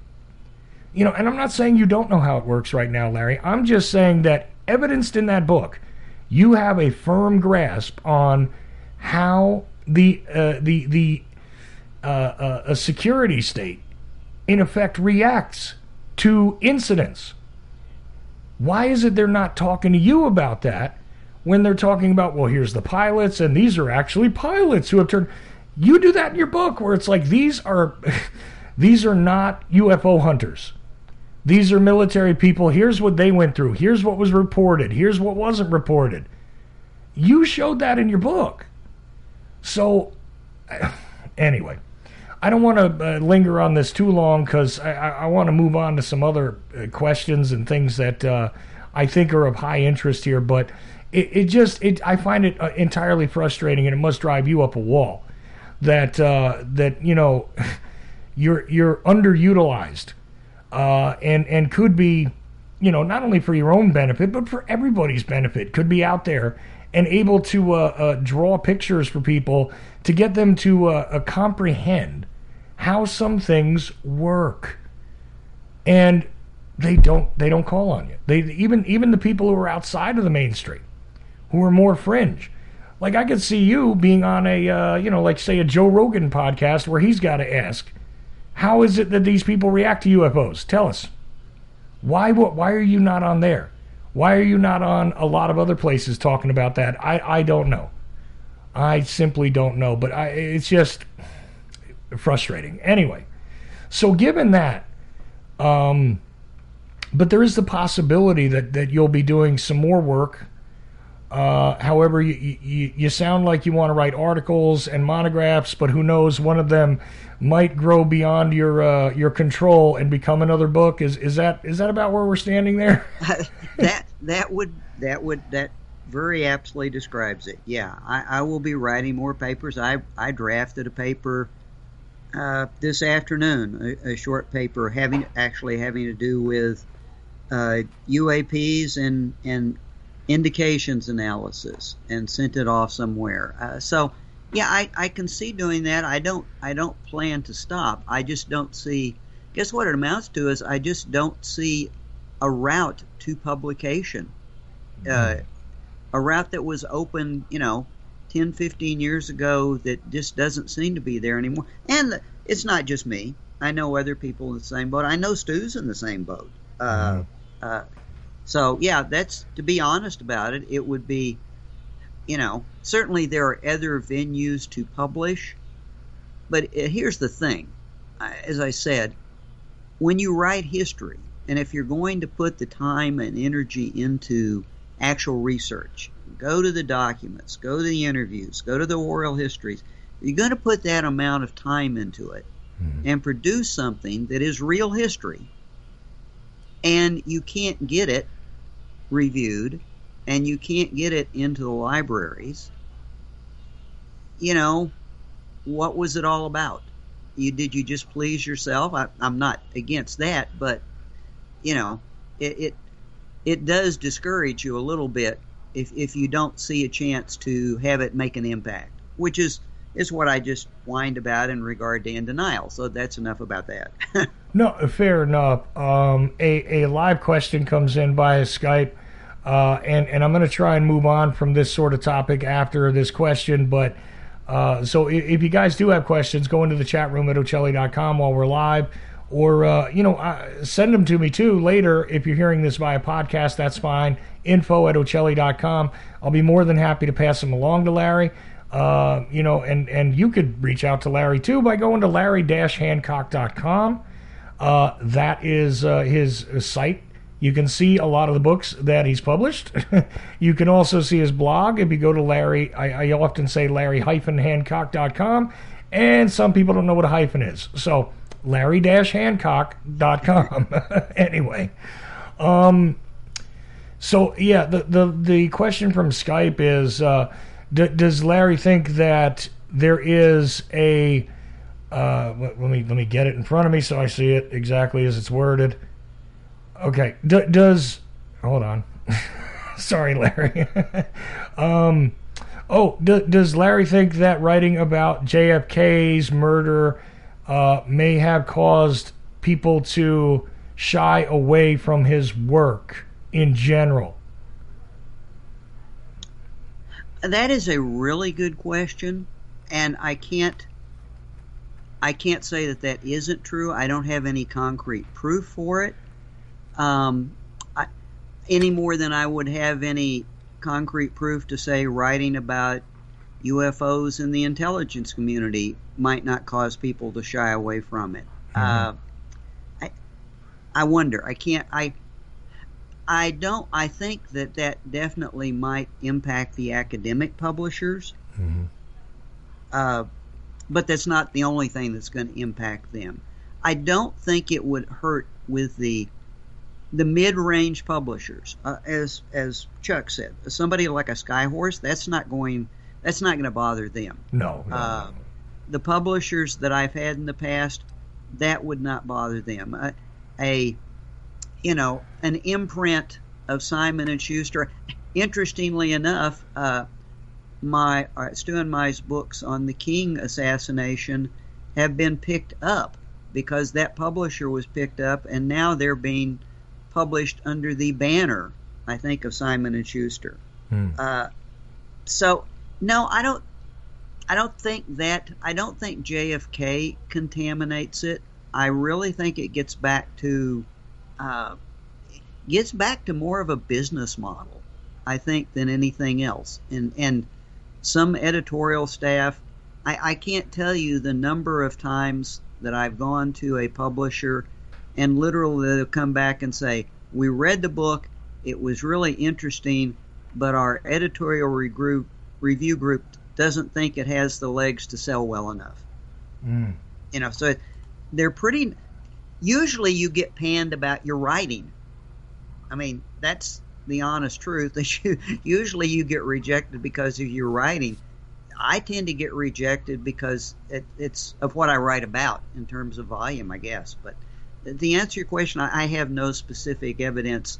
You know, and I'm not saying you don't know how it works right now, Larry. I'm just saying that evidenced in that book, you have a firm grasp on how the uh, the the uh, uh, a security state in effect reacts to incidents. Why is it they're not talking to you about that when they're talking about, well, here's the pilots, and these are actually pilots who have turned. You do that in your book where it's like these are these are not UFO hunters. These are military people. Here's what they went through. Here's what was reported. Here's what wasn't reported. You showed that in your book. So, anyway, I don't want to uh, linger on this too long because I, I, want to move on to some other uh, questions and things that uh, I think are of high interest here. But it, it just it I find it uh, entirely frustrating, and it must drive you up a wall that uh, that you know you're you're underutilized and and could be you know not only for your own benefit but for everybody's benefit could be out there and able to uh, uh, draw pictures for people to get them to uh, comprehend how some things work. And they don't they don't call on you. They even even the people who are outside of the mainstream, who are more fringe. Like I could see you being on a uh, you know like say a Joe Rogan podcast where he's got to ask, how is it that these people react to UFOs? Tell us. Why what why are you not on there? Why are you not on a lot of other places talking about that? I I don't know. I simply don't know, but I it's just frustrating. Anyway, so given that, um, but there is the possibility that that you'll be doing some more work. Uh, however, you, you you sound like you want to write articles and monographs, but who knows? One of them might grow beyond your uh, your control and become another book. Is is that is that about where we're standing there? that that would that would that very aptly describes it. Yeah, I, I will be writing more papers. I I drafted a paper uh, this afternoon, a, a, short paper having actually having to do with uh, UAPs and and indications analysis, and sent it off somewhere. Uh, so, yeah, I, I can see doing that. I don't I don't plan to stop. I just don't see. Guess what it amounts to is I just don't see a route to publication. Uh, a route that was open, you know, 10, 15 years ago that just doesn't seem to be there anymore. And it's not just me. I know other people in the same boat. I know Stu's in the same boat. Uh, mm-hmm. uh, so yeah, that's to be honest about it. It would be, you know, certainly there are other venues to publish, but uh, here's the thing. As I said, when you write history, and if you're going to put the time and energy into actual research, go to the documents, go to the interviews, go to the oral histories. You're going to put that amount of time into it mm-hmm. and produce something that is real history, and you can't get it reviewed and you can't get it into the libraries. You know, what was it all about? You did you just please yourself? I, am not against that, but you know, it, it it does discourage you a little bit if, if you don't see a chance to have it make an impact, which is is what I just whined about in regard to in denial. So that's enough about that. no, fair enough. Um, a a live question comes in via Skype. Uh, and, and I'm going to try and move on from this sort of topic after this question. But uh, so if, if, you guys do have questions, go into the chat room at ochelli.com while we're live or uh, you know uh, send them to me too later if you're hearing this via podcast that's fine info at ochelli.com i'll be more than happy to pass them along to larry uh, you know and and you could reach out to larry too by going to larry-hancock.com uh, that is uh, his site you can see a lot of the books that he's published. you can also see his blog if you go to Larry. I, I often say Larry-Hancock.com, and some people don't know what a hyphen is. So larry-hancock.com. anyway, um, so yeah, the, the, the question from Skype is, uh, d- does Larry think that there is a Uh, let, let me let me get it in front of me so I see it exactly as it's worded. Okay, D- does hold on. Sorry, Larry. um, oh, d- does Larry think that writing about JFK's murder uh, may have caused people to shy away from his work in general? That is a really good question, and I can't. I can't say that that isn't true. I don't have any concrete proof for it. Um, I, any more than I would have any concrete proof to say writing about UFOs in the intelligence community might not cause people to shy away from it. Uh, I, I wonder. I can't. I. I don't. I think that that definitely might impact the academic publishers. Uh, but that's not the only thing that's going to impact them. I don't think it would hurt with the the mid-range publishers, uh, as as Chuck said. Somebody like a Skyhorse, that's not going that's not going to bother them. No. no, Uh, no. The publishers that I've had in the past, that would not bother them. A, a you know, an imprint of Simon and Schuster. Interestingly enough, uh, my uh, Stu and My's books on the King assassination have been picked up because that publisher was picked up, and now they're being published under the banner, I think, of Simon and Schuster. Hmm. Uh, so, no, I don't. I don't think that. I don't think JFK contaminates it. I really think it gets back to uh, gets back to more of a business model. I think than anything else, and and some editorial staff. I, I can't tell you the number of times that I've gone to a publisher and literally they'll come back and say, "We read the book. It was really interesting, but our editorial regroup, review group doesn't think it has the legs to sell well enough." Mm. You know, so they're pretty. Usually, you get panned about your writing. I mean, that's the honest truth. That you usually you get rejected because of your writing. I tend to get rejected because it, it's of what I write about in terms of volume, I guess. But the answer to your question, I, I have no specific evidence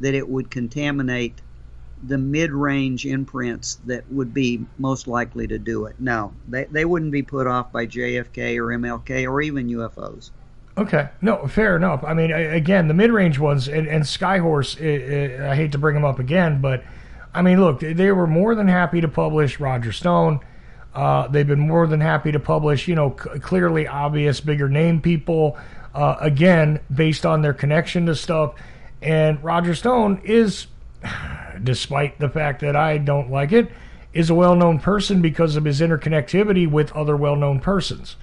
that it would contaminate the mid-range imprints that would be most likely to do it. No, they they wouldn't be put off by JFK or MLK or even UFOs. Okay, no, fair enough. I mean, again, the mid-range ones and, and Skyhorse. i i I hate to bring them up again, but I mean, look, they- they were more than happy to publish Roger Stone. Uh, they've been more than happy to publish, you know, c- clearly obvious, bigger name people. Uh, again, based on their connection to stuff. And Roger Stone is, despite the fact that I don't like it, is a well-known person because of his interconnectivity with other well-known persons.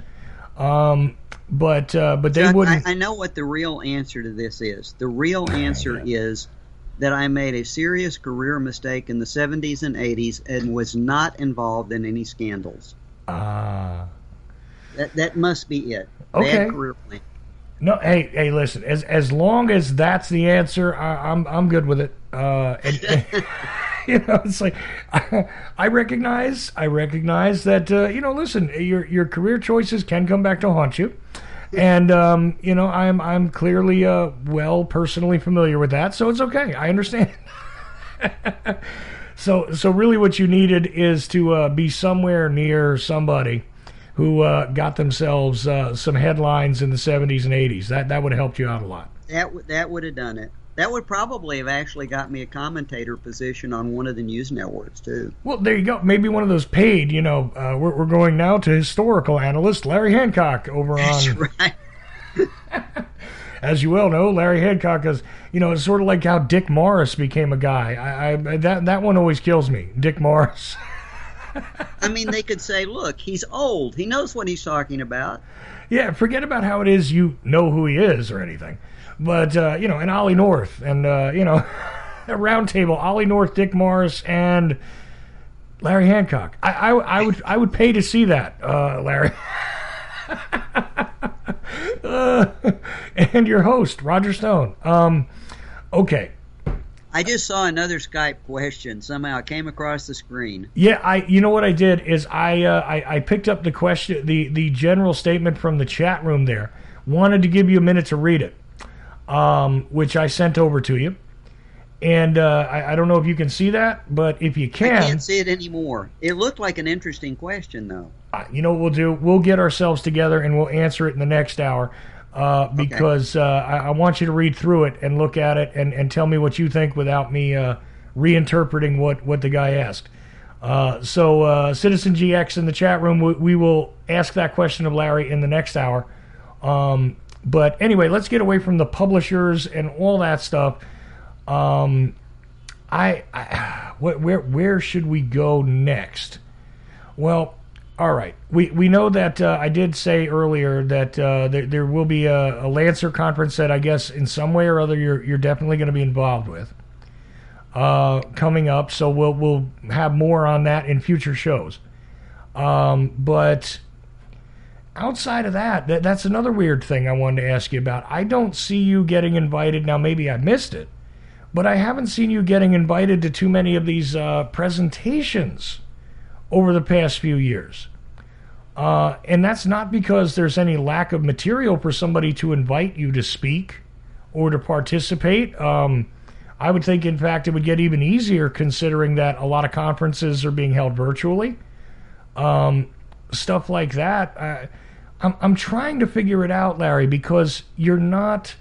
Um, but uh, but they Chuck, wouldn't. I, I know what the real answer to this is. The real answer is that I made a serious career mistake in the 70s and 80s and was not involved in any scandals. Ah. That that must be it. Okay. Bad career plan. No, hey, hey, listen. As as long as that's the answer, I, I'm I'm good with it. Uh, and, and, you know, it's like I, I recognize, I recognize that. Uh, you know, listen, your your career choices can come back to haunt you, and um, you know, I'm I'm clearly uh well personally familiar with that, so it's okay. I understand. so so really, what you needed is to uh, be somewhere near somebody who uh, got themselves uh, some headlines in the 70s and 80s. That that would have helped you out a lot. That w- that would have done it. That would probably have actually got me a commentator position on one of the news networks too. Well, there you go. Maybe one of those paid. You know, uh, we're we're going now to historical analyst Larry Hancock over That's on. right. As you well know, Larry Hancock is. You know, it's sort of like how Dick Morris became a guy. I, I that that one always kills me. Dick Morris. I mean, they could say, "Look, he's old. He knows what he's talking about." Yeah, forget about how it is you know who he is or anything. But, uh, you know, and Ollie North and, uh, you know, a roundtable, Ollie North, Dick Morris, and Larry Hancock. I, I, I would I would pay to see that, uh, Larry. uh, and your host, Roger Stone. Um, okay. I just saw another Skype question. Somehow it came across the screen. Yeah, I. You know what I did is I, uh, I I picked up the question, the the general statement from the chat room there. Wanted to give you a minute to read it, um, which I sent over to you. And uh, I, I don't know if you can see that, but if you I can, can't see it anymore. It looked like an interesting question, though. uh, you know what we'll do? We'll get ourselves together and we'll answer it in the next hour. Uh, because uh, I, I want you to read through it and look at it and, and tell me what you think without me uh, reinterpreting what, what the guy asked. Uh, so, uh, Citizen GX in the chat room, we, we will ask that question of Larry in the next hour. Um, but anyway, let's get away from the publishers and all that stuff. Um, I, I what, where where should we go next? Well, all right. We we know that uh, I did say earlier that uh, there, there will be a, a Lancer conference that I guess in some way or other you're you're definitely going to be involved with uh, coming up. So we'll we'll have more on that in future shows. Um, but outside of that, that, that's another weird thing I wanted to ask you about. I don't see you getting invited. Now maybe I missed it, but I haven't seen you getting invited to too many of these uh, presentations over the past few years. Uh, and that's not because there's any lack of material for somebody to invite you to speak or to participate. Um, I would think, in fact, it would get even easier considering that a lot of conferences are being held virtually. Um, stuff like that. I, I'm, I'm trying to figure it out, Larry, because you're not.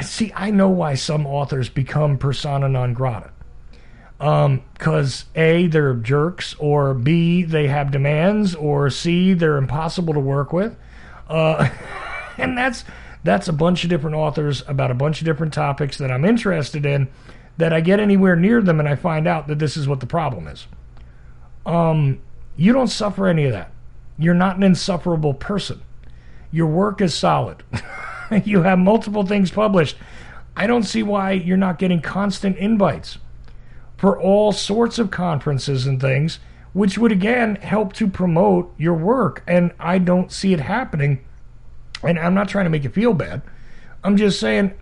See, I know why some authors become persona non grata because um, A, they're jerks, or B, they have demands, or C, they're impossible to work with. Uh, and that's that's a bunch of different authors about a bunch of different topics that I'm interested in. That I get anywhere near them and I find out that this is what the problem is. Um, you don't suffer any of that. You're not an insufferable person. Your work is solid. you have multiple things published. I don't see why you're not getting constant invites for all sorts of conferences and things, which would again help to promote your work. And I don't see it happening. And I'm not trying to make you feel bad. I'm just saying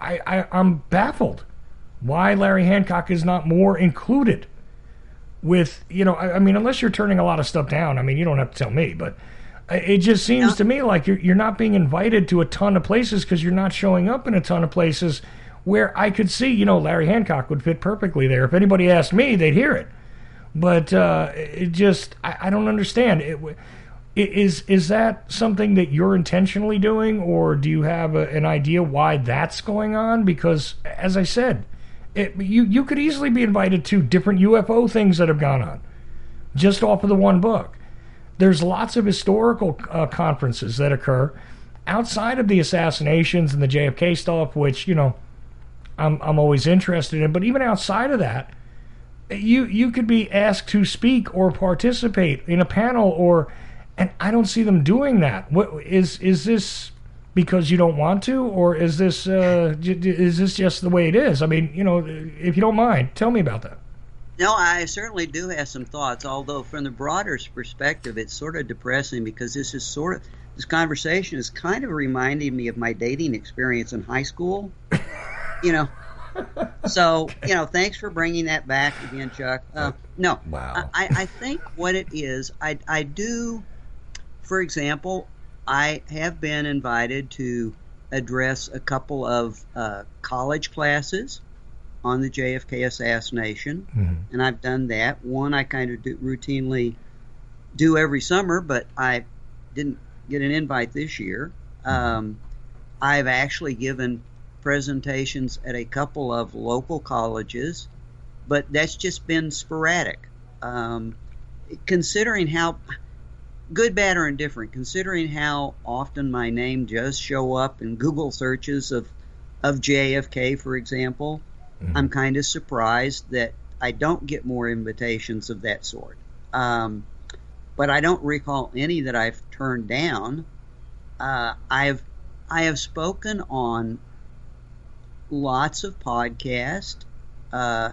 I, I, I'm baffled why Larry Hancock is not more included with, you know, I, I mean, unless you're turning a lot of stuff down. I mean, you don't have to tell me, but it just seems to me like you're, you're not being invited to a ton of places because you're not showing up in a ton of places where I could see, you know, Larry Hancock would fit perfectly there. If anybody asked me, they'd hear it. But uh, it just, I, I don't understand. It, is is that something that you're intentionally doing, or do you have a, an idea why that's going on? Because, as I said, it, you you could easily be invited to different UFO things that have gone on, just off of the one book. There's lots of historical uh, conferences that occur outside of the assassinations and the JFK stuff, which you know I'm I'm always interested in. But even outside of that, you you could be asked to speak or participate in a panel or and I don't see them doing that. What is is this because you don't want to, or is this uh, is this just the way it is? I mean, you know, if you don't mind, tell me about that. No, I certainly do have some thoughts. Although, from the broader perspective, it's sort of depressing because this is sort of this conversation is kind of reminding me of my dating experience in high school. you know, so you know, thanks for bringing that back again, Chuck. Uh, no, wow. I, I think what it is, I I do for example, I have been invited to address a couple of uh, college classes on the JFK assassination, Mm-hmm. and I've done that. One I kind of do, routinely do every summer, but I didn't get an invite this year. Um, I've actually given presentations at a couple of local colleges, but that's just been sporadic. Um, considering how good, bad, or indifferent, considering how often my name does show up in Google searches of of JFK, for example, I'm kind of surprised that I don't get more invitations of that sort. Um, but I don't recall any that I've turned down. Uh, I've I have spoken on lots of podcasts, uh,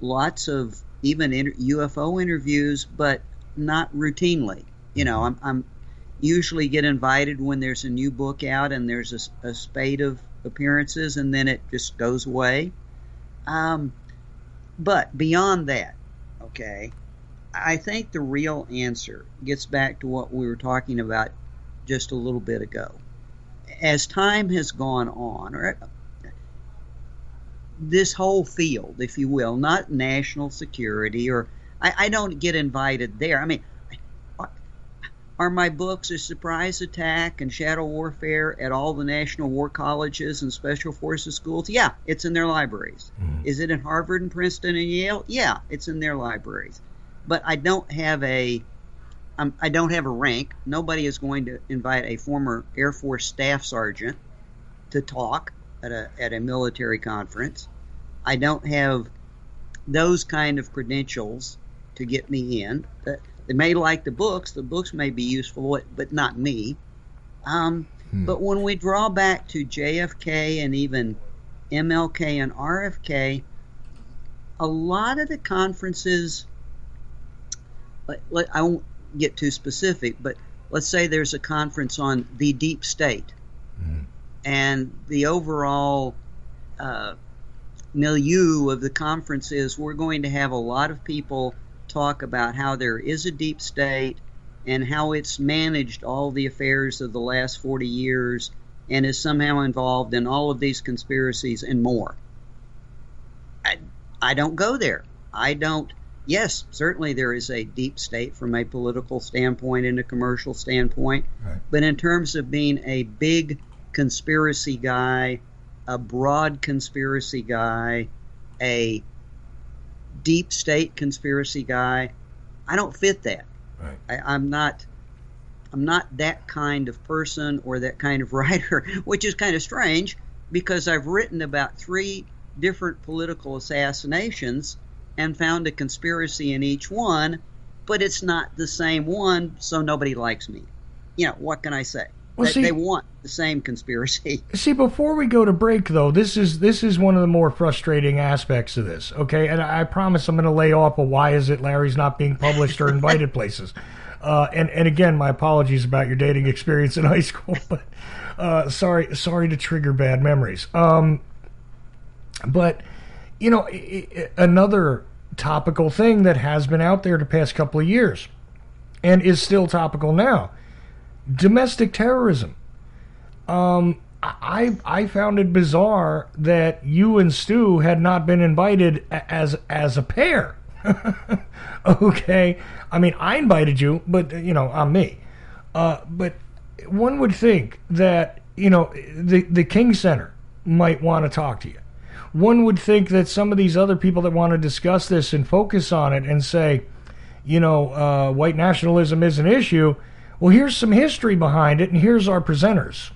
lots of even inter- UFO interviews, but not routinely. You know, I'm, I'm usually get invited when there's a new book out and there's a, a spate of appearances, and then it just goes away. Um, but beyond that, okay, I think the real answer gets back to what we were talking about just a little bit ago. As time has gone on, or this whole field, if you will, not national security, or I, I don't get invited there. I mean, are my books a surprise attack and shadow warfare at all the national war colleges and special forces schools? Yeah, it's in their libraries. Mm-hmm. Is it in Harvard and Princeton and Yale? Yeah, it's in their libraries. But I don't have a um, I don't have a rank. Nobody is going to invite a former Air Force staff sergeant to talk at a at a military conference. I don't have those kind of credentials to get me in. They may like the books. The books may be useful, but not me. Um, hmm. But when we draw back to JFK and even MLK and RFK, a lot of the conferences, I won't get too specific, but let's say there's a conference on the deep state, hmm. and the overall uh, milieu of the conference is we're going to have a lot of people talk about how there is a deep state and how it's managed all the affairs of the last 40 years and is somehow involved in all of these conspiracies and more. I, I don't go there. I don't. Yes, certainly there is a deep state from a political standpoint and a commercial standpoint, right. but in terms of being a big conspiracy guy, a broad conspiracy guy, a deep state conspiracy guy. I don't fit that. Right. I, I'm not. I'm not that kind of person or that kind of writer, which is kind of strange because I've written about three different political assassinations and found a conspiracy in each one, but it's not the same one, so nobody likes me. You know, what can I say? Well, they, see, they want the same conspiracy. See, before we go to break, though, this is this is one of the more frustrating aspects of this. Okay, and I promise I'm going to lay off a why is it Larry's not being published or invited places. Uh, and and again, my apologies about your dating experience in high school, but uh, sorry sorry to trigger bad memories. Um, but you know, another topical thing that has been out there the past couple of years, and is still topical now domestic terrorism. Um, I I found it bizarre that you and Stu had not been invited as as a pair. okay, I mean I invited you, but you know I'm me. Uh, but one would think that you know the the King Center might want to talk to you. One would think that some of these other people that want to discuss this and focus on it and say, you know, uh, white nationalism is an issue well, here's some history behind it, and here's our presenters.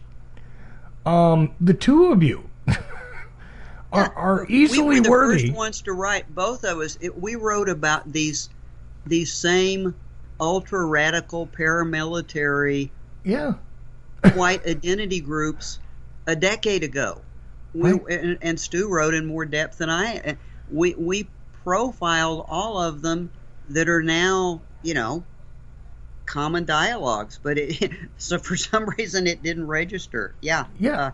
Um, the two of you are, are easily we were the worthy. First ones to write, both of us. It, we wrote about these these same ultra radical paramilitary, yeah, white identity groups a decade ago. We right. and, and Stu wrote in more depth than I. We we profiled all of them that are now, you know, common dialogues, but it, so for some reason it didn't register. Yeah. Yeah.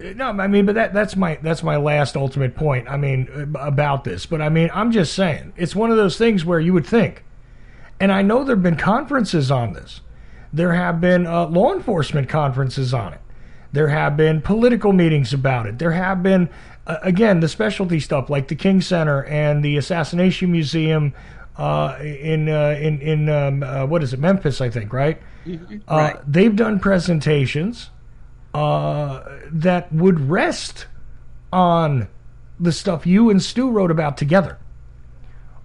Uh, no, I mean, but that that's my that's my last ultimate point. I mean, about this, but I mean, I'm just saying it's one of those things where you would think, and I know there've been conferences on this. There have been uh, law enforcement conferences on it. There have been political meetings about it. There have been, uh, again, the specialty stuff like the King Center and the Assassination Museum uh, in uh, in in um, uh, what is it Memphis I think right? Mm-hmm. Uh, right. They've done presentations uh, that would rest on the stuff you and Stu wrote about together.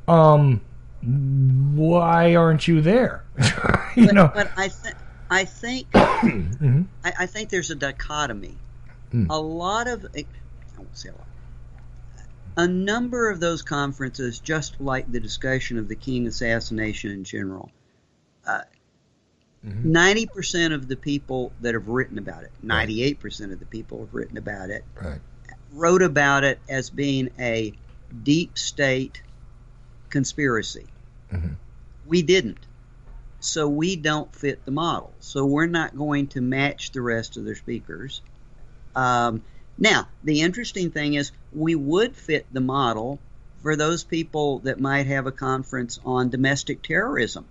Um, why aren't you there? you but, know, but I think I think mm-hmm. I, I, think there's a dichotomy. Mm. A lot of I won't say a lot a number of those conferences, just like the discussion of the King assassination in general, uh, mm-hmm. 90% of the people that have written about it, 98% of the people have written about it, right. wrote about it as being a deep state conspiracy. Mm-hmm. We didn't. So we don't fit the model. So we're not going to match the rest of their speakers. Um, Now, the interesting thing is we would fit the model for those people that might have a conference on domestic terrorism.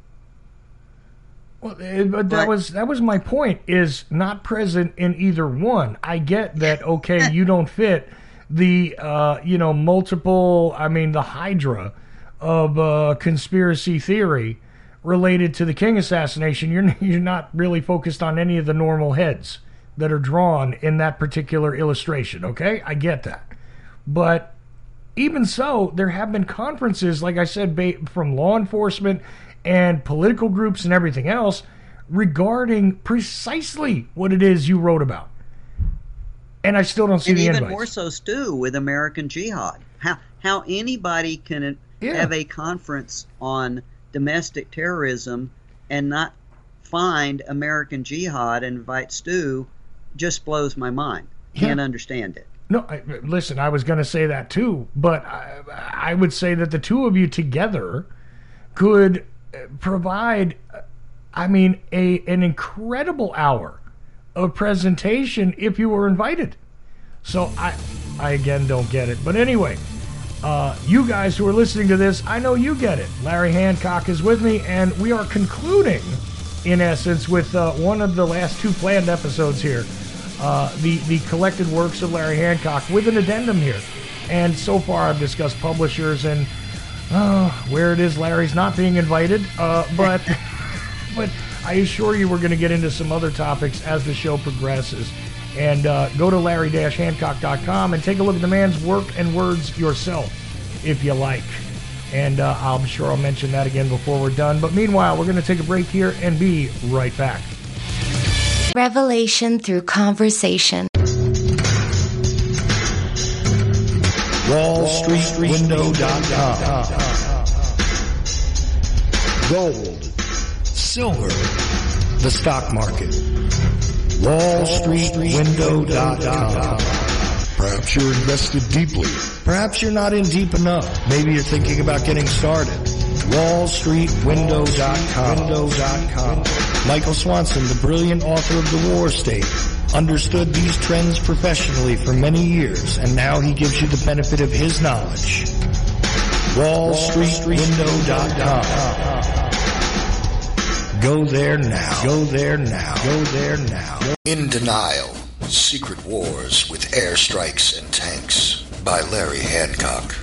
Well, eh, but that But- was that was my point. Is not present in either one. I get that. Okay, you don't fit the uh, you know multiple. I mean the hydra of uh, conspiracy theory related to the King assassination. You're you're not really focused on any of the normal heads that are drawn in that particular illustration. Okay, I get that, but even so, there have been conferences, like I said, from law enforcement and political groups and everything else regarding precisely what it is you wrote about. And I still don't see and the even invites. more so, Stu, with American Jihad. How how anybody can Yeah. have a conference on domestic terrorism and not find American Jihad and invite Stu just blows my mind. Can't Yeah. understand it. No, I, listen, I was going to say that too, but I, I would say that the two of you together could uh, provide, uh, I mean, a an incredible hour of presentation if you were invited. So I, I again don't get it. But anyway, uh, you guys who are listening to this, I know you get it. Larry Hancock is with me, and we are concluding, in essence, with uh, one of the last two planned episodes here. Uh, the the collected works of Larry Hancock with an addendum here. And so far, I've discussed publishers and uh, where it is Larry's not being invited. Uh, but but I assure you, we're going to get into some other topics as the show progresses. And uh, go to larry-hancock.com and take a look at the man's work and words yourself, if you like. And uh, I'm sure I'll mention that again before we're done. But meanwhile, we're going to take a break here and be right back. Revelation through conversation. WallStreetWindow.com. gold, silver, the stock market. WallStreetWindow.com. Perhaps you're invested deeply. Perhaps you're not in deep enough. Maybe you're thinking about getting started. WallStreetWindow.com. Michael Swanson, the brilliant author of The War State, understood these trends professionally for many years, and now he gives you the benefit of his knowledge. WallStreetWindow.com. Go there now. Go there now. Go there now. In Denial Secret Wars with Airstrikes and Tanks by Larry Hancock.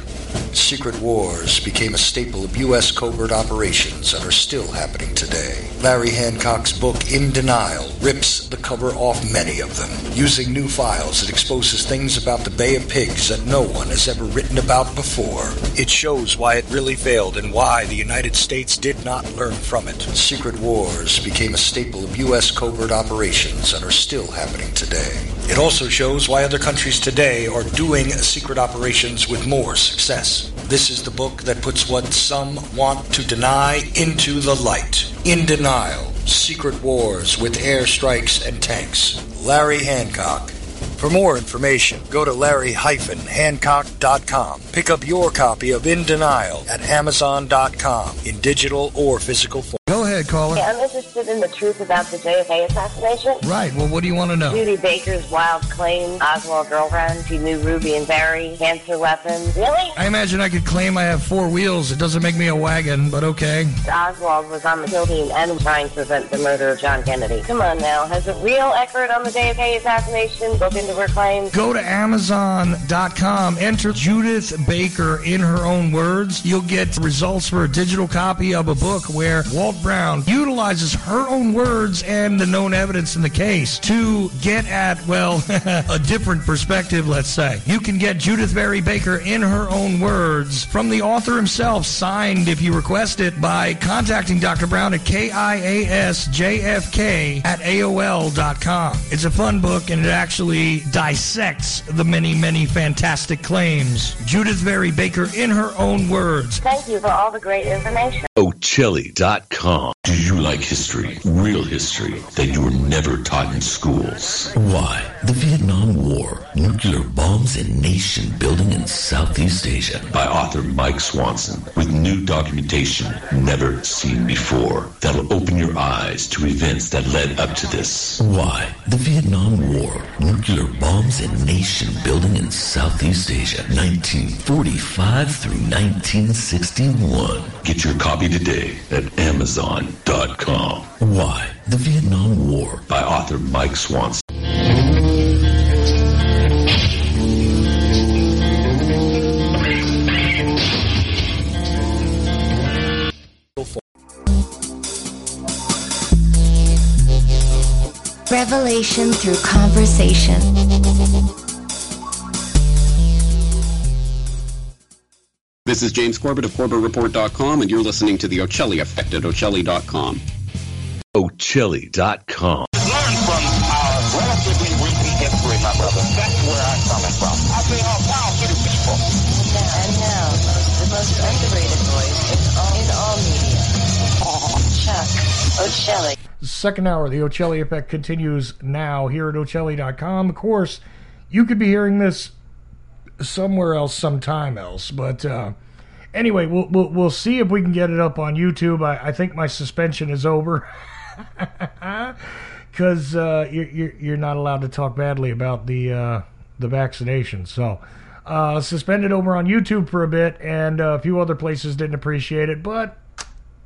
Secret wars became a staple of U.S. covert operations and are still happening today. Larry Hancock's book, In Denial, rips the cover off many of them. Using new files, it exposes things about the Bay of Pigs that no one has ever written about before. It shows why it really failed and why the United States did not learn from it. Secret wars became a staple of U.S. covert operations and are still happening today. It also shows why other countries today are doing secret operations with more success. This is the book that puts what some want to deny into the light. In Denial Secret Wars with Airstrikes and Tanks. Larry Hancock. For more information, go to larry-hancock.com. Pick up your copy of In Denial at amazon.com in digital or physical form. Go ahead, caller. I'm interested in the truth about the JFK assassination. Right. Well, what do you want to know? Judy Baker's wild claim, Oswald girlfriend, she knew Ruby and Ferrie, cancer weapons. Really? I imagine I could claim I have four wheels. It doesn't make me a wagon, but okay. Oswald was on the kill team and trying to prevent the murder of John Kennedy. Come on now, has a real expert on the JFK assassination looked into her claims? Go to Amazon.com, enter Judyth Baker in her own words. You'll get results for a digital copy of a book where Walt Brown utilizes her own words and the known evidence in the case to get at, well, a different perspective, let's say. You can get Judyth Vary Baker in her own words from the author himself, signed if you request it by contacting Dr. Brown at KIASJFK at AOL.com. It's a fun book and it actually dissects the many, many fantastic claims. Judyth Vary Baker in her own words. Thank you for all the great information. Ochelli.com. Do you like history? Real history that you were never taught in schools? Why? The Vietnam War, nuclear bombs and nation building in Southeast Asia by author Mike Swanson with new documentation never seen before that'll open your eyes to events that led up to this. Why? The Vietnam War, nuclear bombs and nation building in Southeast Asia 1945 through 1961. Get your copy today at Amazon.com. Why? The Vietnam War by author Mike Swanson. Revelation through conversation. This is James Corbett of CorbettReport.com, and you're listening to the Ochelli Effect at Ochelli.com. Ochelli.com. Learn from our relatively recent history, my brother. That's where I'm coming from. I say all power to the people. And now, most, the most underrated voice in all, in all media. Chuck Ochelli. Second hour, the Ochelli Effect continues now here at Ochelli.com. Of course, you could be hearing this somewhere else, sometime else, but uh, anyway, we'll, we'll we'll see if we can get it up on YouTube. I, I think my suspension is over because uh, you're, you're not allowed to talk badly about the uh, the vaccination. So uh, suspended over on YouTube for a bit, and uh, a few other places didn't appreciate it, but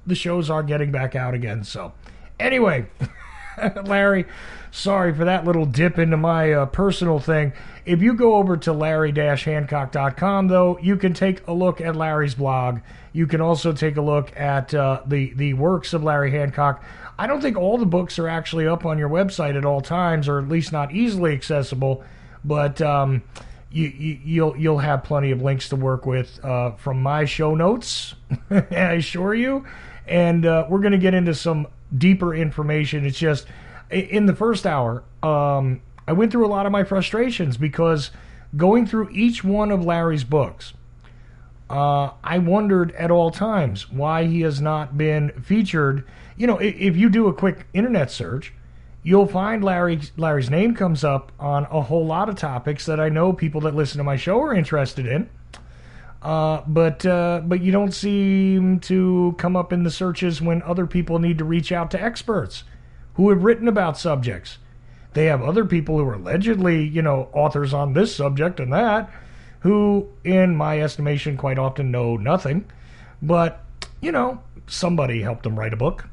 the shows are getting back out again. So anyway, Larry, sorry for that little dip into my uh, personal thing. If you go over to larry-hancock.com, though, you can take a look at Larry's blog. You can also take a look at uh, the the works of Larry Hancock. I don't think all the books are actually up on your website at all times, or at least not easily accessible. But um, you, you, you'll you'll have plenty of links to work with uh, from my show notes. I assure you. And uh, we're going to get into some deeper information. It's just in the first hour, um, I went through a lot of my frustrations because going through each one of Larry's books, uh, I wondered at all times why he has not been featured. You know, i- if you do a quick internet search, you'll find Larry Larry's name comes up on a whole lot of topics that I know people that listen to my show are interested in. Uh, but uh, but you don't seem to come up in the searches when other people need to reach out to experts who have written about subjects. They have other people who are allegedly, you know, authors on this subject and that, who, in my estimation, quite often know nothing. But you know, somebody helped them write a book.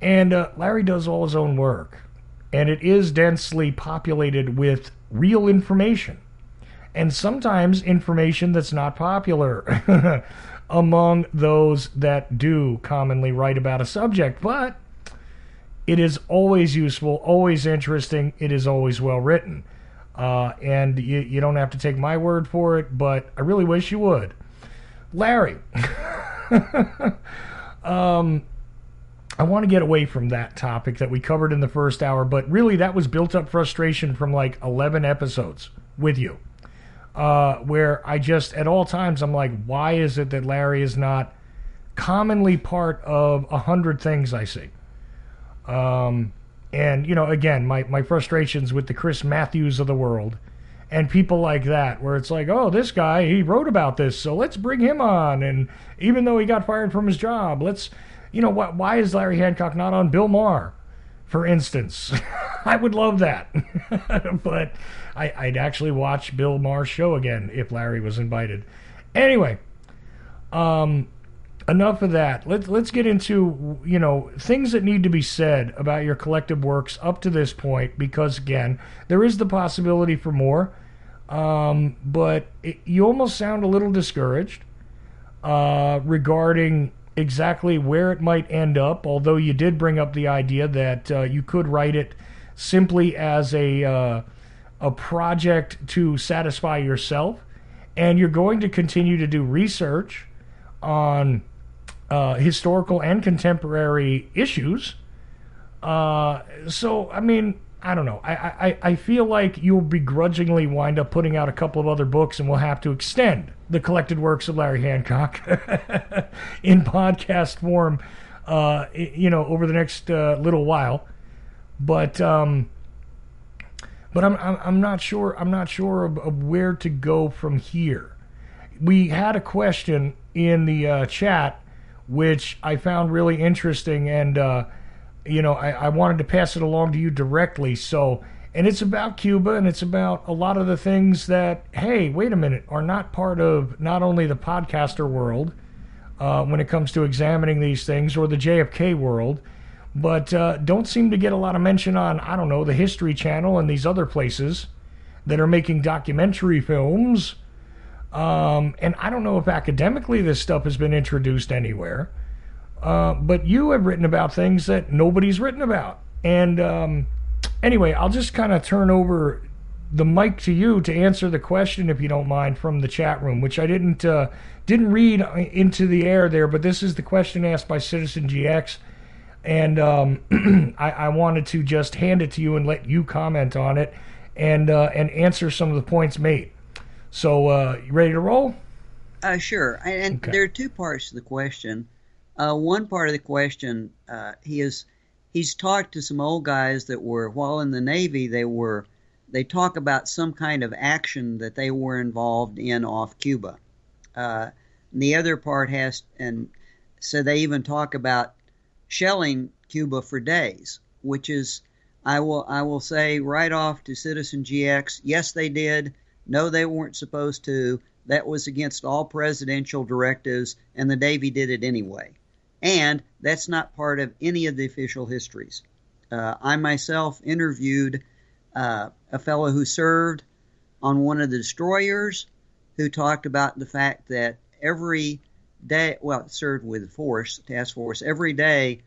And uh, Larry does all his own work, and it is densely populated with real information and sometimes information that's not popular among those that do commonly write about a subject. But it is always useful, always interesting, it is always well written. Uh, and you, you don't have to take my word for it, but I really wish you would. Larry, um, I want to get away from that topic that we covered in the first hour, but really that was built up frustration from like 11 episodes with you uh, where I just at all times I'm like, why is it that Larry is not commonly part of a hundred things I see? Um, and you know, again, my my frustrations with the Chris Matthews of the world and people like that, where it's like, oh, this guy he wrote about this, so let's bring him on. And even though he got fired from his job, let's, you know, why why is Larry Hancock not on Bill Maher? for instance. I would love that. but I, I'd actually watch Bill Maher's show again if Larry was invited. Anyway, um, enough of that. Let's let's get into you know things that need to be said about your collective works up to this point, because again, there is the possibility for more. Um, but it, you almost sound a little discouraged uh, regarding exactly where it might end up. Although you did bring up the idea that uh, you could write it simply as a uh, a project to satisfy yourself, and you're going to continue to do research on uh, historical and contemporary issues. Uh, so, I mean, I don't know. I, I, I feel like you'll begrudgingly wind up putting out a couple of other books, and we'll have to extend the collected works of Larry Hancock in podcast form uh, you know, over the next uh, little while. But um, but I'm, I'm I'm not sure I'm not sure of, of where to go from here. We had a question in the uh, chat which I found really interesting, and uh, you know I, I wanted to pass it along to you directly. So and it's about Cuba and it's about a lot of the things that hey wait a minute are not part of not only the podcaster world uh, when it comes to examining these things or the JFK world but uh, don't seem to get a lot of mention on I don't know the History Channel and these other places that are making documentary films um, and I don't know if academically this stuff has been introduced anywhere uh, but you have written about things that nobody's written about and um, anyway, I'll just kind of turn over the mic to you to answer the question, if you don't mind, from the chat room, which I didn't uh, didn't read into the air there, but this is the question asked by Citizen GX, and um, I, I, wanted to just hand it to you and let you comment on it and uh, and answer some of the points made. So, uh, you ready to roll? Uh, sure. And okay. there are two parts to the question. Uh, one part of the question, uh, he is he's talked to some old guys that were while in the Navy they were they talk about some kind of action that they were involved in off Cuba. Uh, the other part has and so they even talk about shelling Cuba for days, which is I will I will say right off to Citizen GX, yes they did. No, they weren't supposed to. That was against all presidential directives, and the Navy did it anyway and that's not part of any of the official histories. Uh, I myself interviewed uh, a fellow who served on one of the destroyers who talked about the fact that every day, well, served with force, task force, every day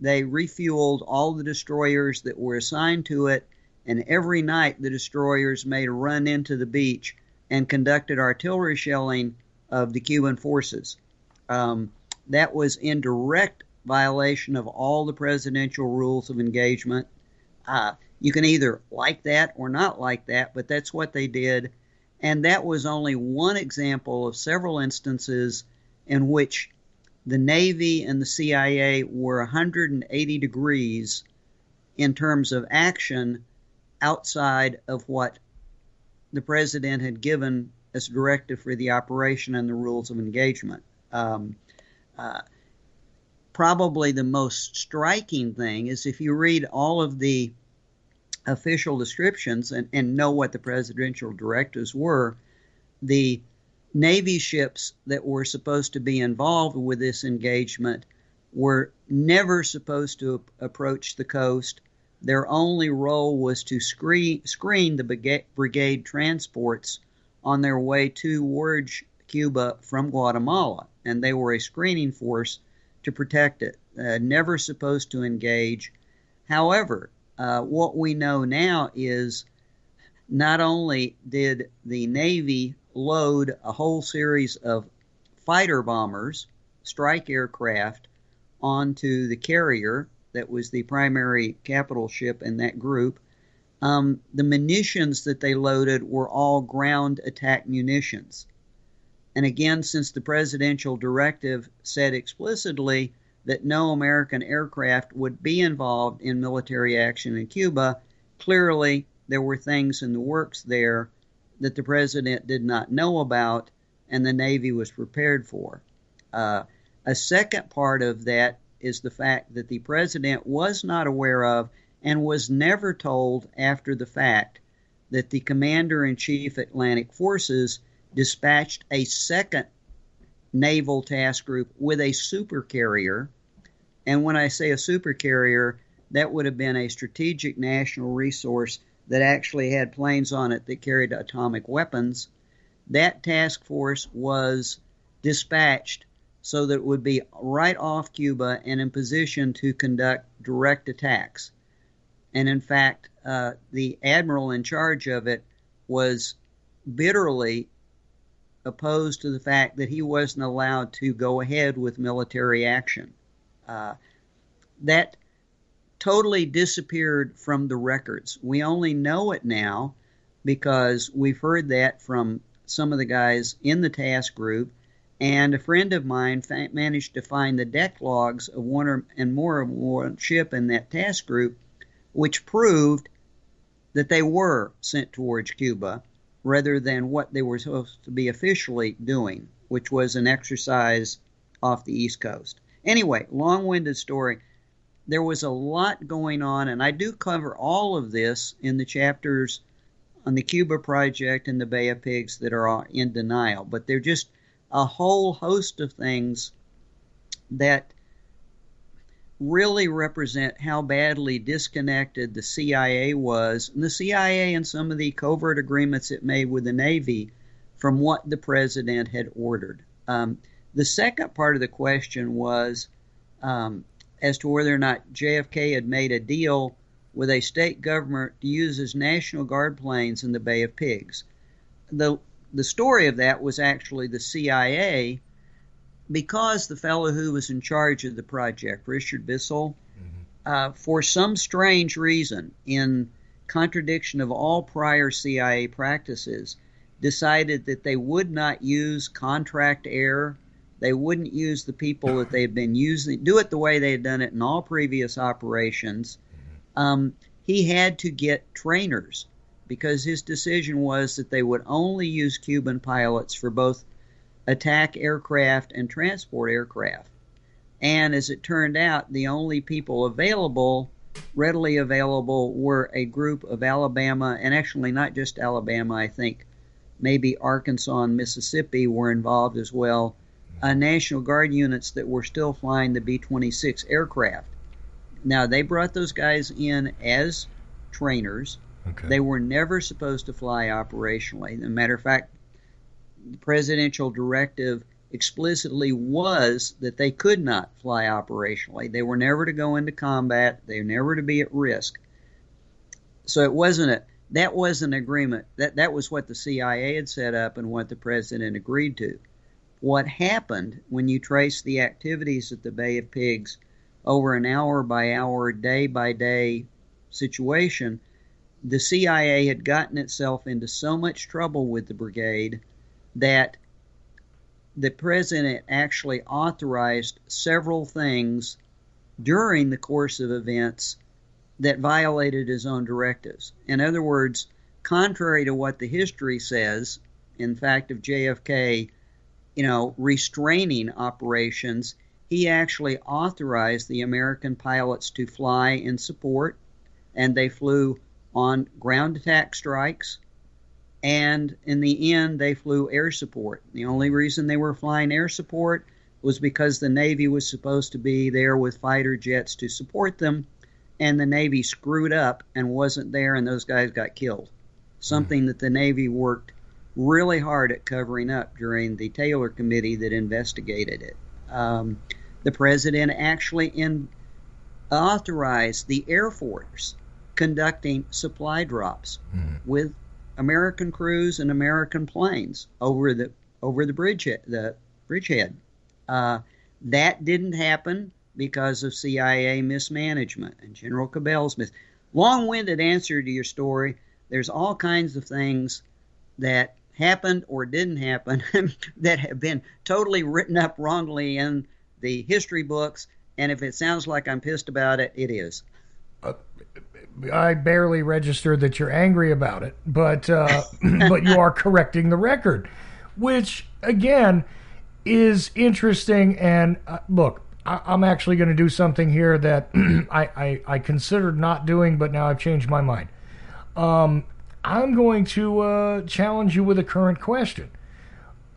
they refueled all the destroyers that were assigned to it, and every night the destroyers made a run into the beach and conducted artillery shelling of the Cuban forces. Um, that was in direct violation of all the presidential rules of engagement. Uh, you can either like that or not like that, but that's what they did. And that was only one example of several instances in which the Navy and the CIA were 180 degrees in terms of action outside of what the president had given as directive for the operation and the rules of engagement. Um, uh, probably the most striking thing is if you read all of the official descriptions and, and know what the presidential directives were, the Navy ships that were supposed to be involved with this engagement were never supposed to approach the coast. Their only role was to screen, screen the brigade transports on their way towards Cuba from Guatemala and they were a screening force to protect it. Uh, never supposed to engage. However, uh, what we know now is not only did the Navy load a whole series of fighter bombers, strike aircraft, onto the carrier that was the primary capital ship in that group. Um, the munitions that they loaded were all ground attack munitions. And again, since the presidential directive said explicitly that no American aircraft would be involved in military action in Cuba, clearly there were things in the works there that the president did not know about and the Navy was prepared for. Uh, a second part of that is the fact that the president was not aware of and was never told after the fact that the commander in chief Atlantic Forces dispatched a second naval task group with a supercarrier. And when I say a supercarrier, that would have been a strategic national resource that actually had planes on it that carried atomic weapons. That task force was dispatched so that it would be right off Cuba and in position to conduct direct attacks. And in fact, uh, the admiral in charge of it was bitterly opposed to the fact that he wasn't allowed to go ahead with military action. Uh, that totally disappeared from the records. We only know it now because we've heard that from some of the guys in the task group, And a friend of mine fa- managed to find the deck logs of one or, and more of one ship in that task group, which proved that they were sent towards Cuba rather than what they were supposed to be officially doing, which was an exercise off the East Coast. Anyway, long winded story. There was a lot going on, and I do cover all of this in the chapters on the Cuba Project and the Bay of Pigs that are in denial. But they're just a whole host of things that really represent how badly disconnected the CIA was, and the CIA and some of the covert agreements it made with the Navy from what the president had ordered. Um, the second part of the question was um, as to whether or not JFK had made a deal with a state government to use as National Guard planes in the Bay of Pigs. The the story of that was actually the CIA because the fellow who was in charge of the project, Richard Bissell, mm-hmm. uh, for some strange reason, in contradiction of all prior CIA practices, decided that they would not use contract air. They wouldn't use the people that they had been using, do it the way they had done it in all previous operations. Mm-hmm. Um, he had to get trainers because his decision was that they would only use Cuban pilots for both attack aircraft and transport aircraft. And as it turned out, the only people available, readily available, were a group of Alabama, and actually not just Alabama, I think maybe Arkansas and Mississippi were involved as well, uh, National Guard units that were still flying the B 26 aircraft. Now, they brought those guys in as trainers. Okay. They were never supposed to fly operationally. As a matter of fact, the presidential directive explicitly was that they could not fly operationally. They were never to go into combat. They were never to be at risk. So it wasn't a that was an agreement. That that was what the CIA had set up and what the president agreed to. What happened when you trace the activities at the Bay of Pigs over an hour by hour, day by day situation, the CIA had gotten itself into so much trouble with the brigade that the president actually authorized several things during the course of events that violated his own directives. In other words, contrary to what the history says, in fact, of JFK, you know, restraining operations, he actually authorized the American pilots to fly in support, and they flew on ground attack strikes and in the end, they flew air support. The only reason they were flying air support was because the Navy was supposed to be there with fighter jets to support them, and the Navy screwed up and wasn't there, and those guys got killed. Something that the Navy worked really hard at covering up during the Taylor Committee that investigated it. Um, the president actually in, authorized the Air Force conducting supply drops mm. with American crews and American planes over the over the bridge the bridgehead. Uh, that didn't happen because of CIA mismanagement and General Cabell's mis. Long-winded answer to your story. There's all kinds of things that happened or didn't happen that have been totally written up wrongly in the history books. And if it sounds like I'm pissed about it, it is. Uh, I barely registered that you're angry about it, but uh, but you are correcting the record, which again is interesting. And uh, look, I, am actually going to do something here that I, I, I considered not doing, but now I've changed my mind. Um, I'm going to uh, challenge you with a current question.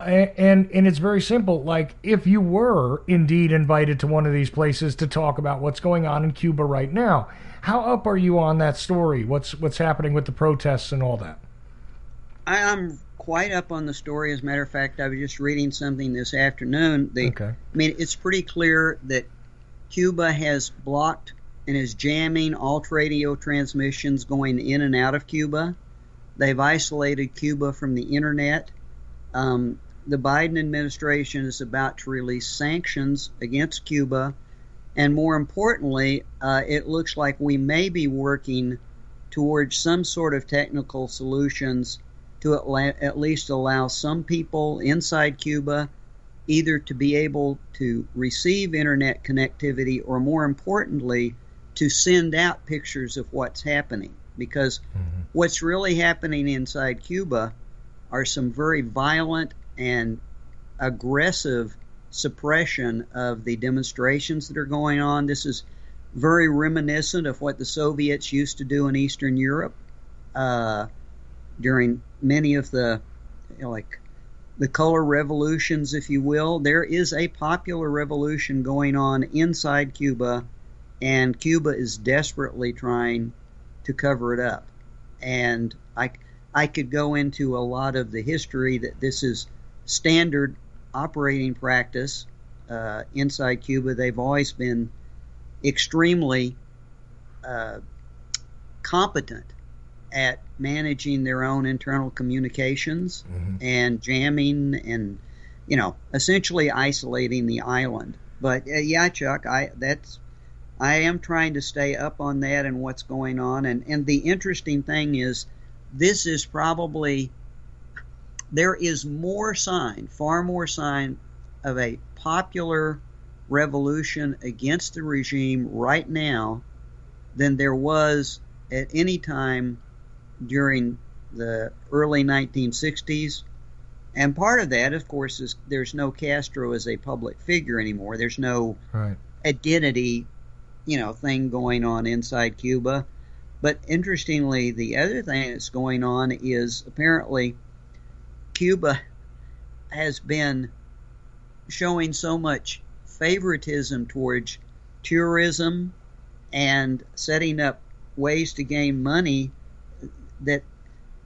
And and it's very simple. Like if you were indeed invited to one of these places to talk about what's going on in Cuba right now, how up are you on that story? What's what's happening with the protests and all that? I am quite up on the story. As a matter of fact, I was just reading something this afternoon. The, okay. I mean, it's pretty clear that Cuba has blocked and is jamming all radio transmissions going in and out of Cuba. They've isolated Cuba from the internet. Um, the Biden administration is about to release sanctions against Cuba and more importantly, uh, it looks like we may be working towards some sort of technical solutions to at, la- at least allow some people inside Cuba either to be able to receive internet connectivity or more importantly to send out pictures of what's happening because mm-hmm. what's really happening inside Cuba are some very violent and aggressive suppression of the demonstrations that are going on. This is very reminiscent of what the Soviets used to do in Eastern Europe uh, during many of the you know, like the color revolutions, if you will. There is a popular revolution going on inside Cuba, and Cuba is desperately trying to cover it up. And I, I could go into a lot of the history that this is standard operating practice uh, inside Cuba. They've always been extremely uh, competent at managing their own internal communications mm-hmm. and jamming and you know essentially isolating the island. But uh, yeah, Chuck, I that's I am trying to stay up on that and what's going on. And and the interesting thing is, this is probably there is more sign, far more sign of a popular revolution against the regime right now than there was at any time during the early 1960s. And part of that, of course, is there's no Castro as a public figure anymore. There's no right. identity, you know, thing going on inside Cuba. But interestingly, the other thing that's going on is apparently Cuba has been showing so much favoritism towards tourism and setting up ways to gain money that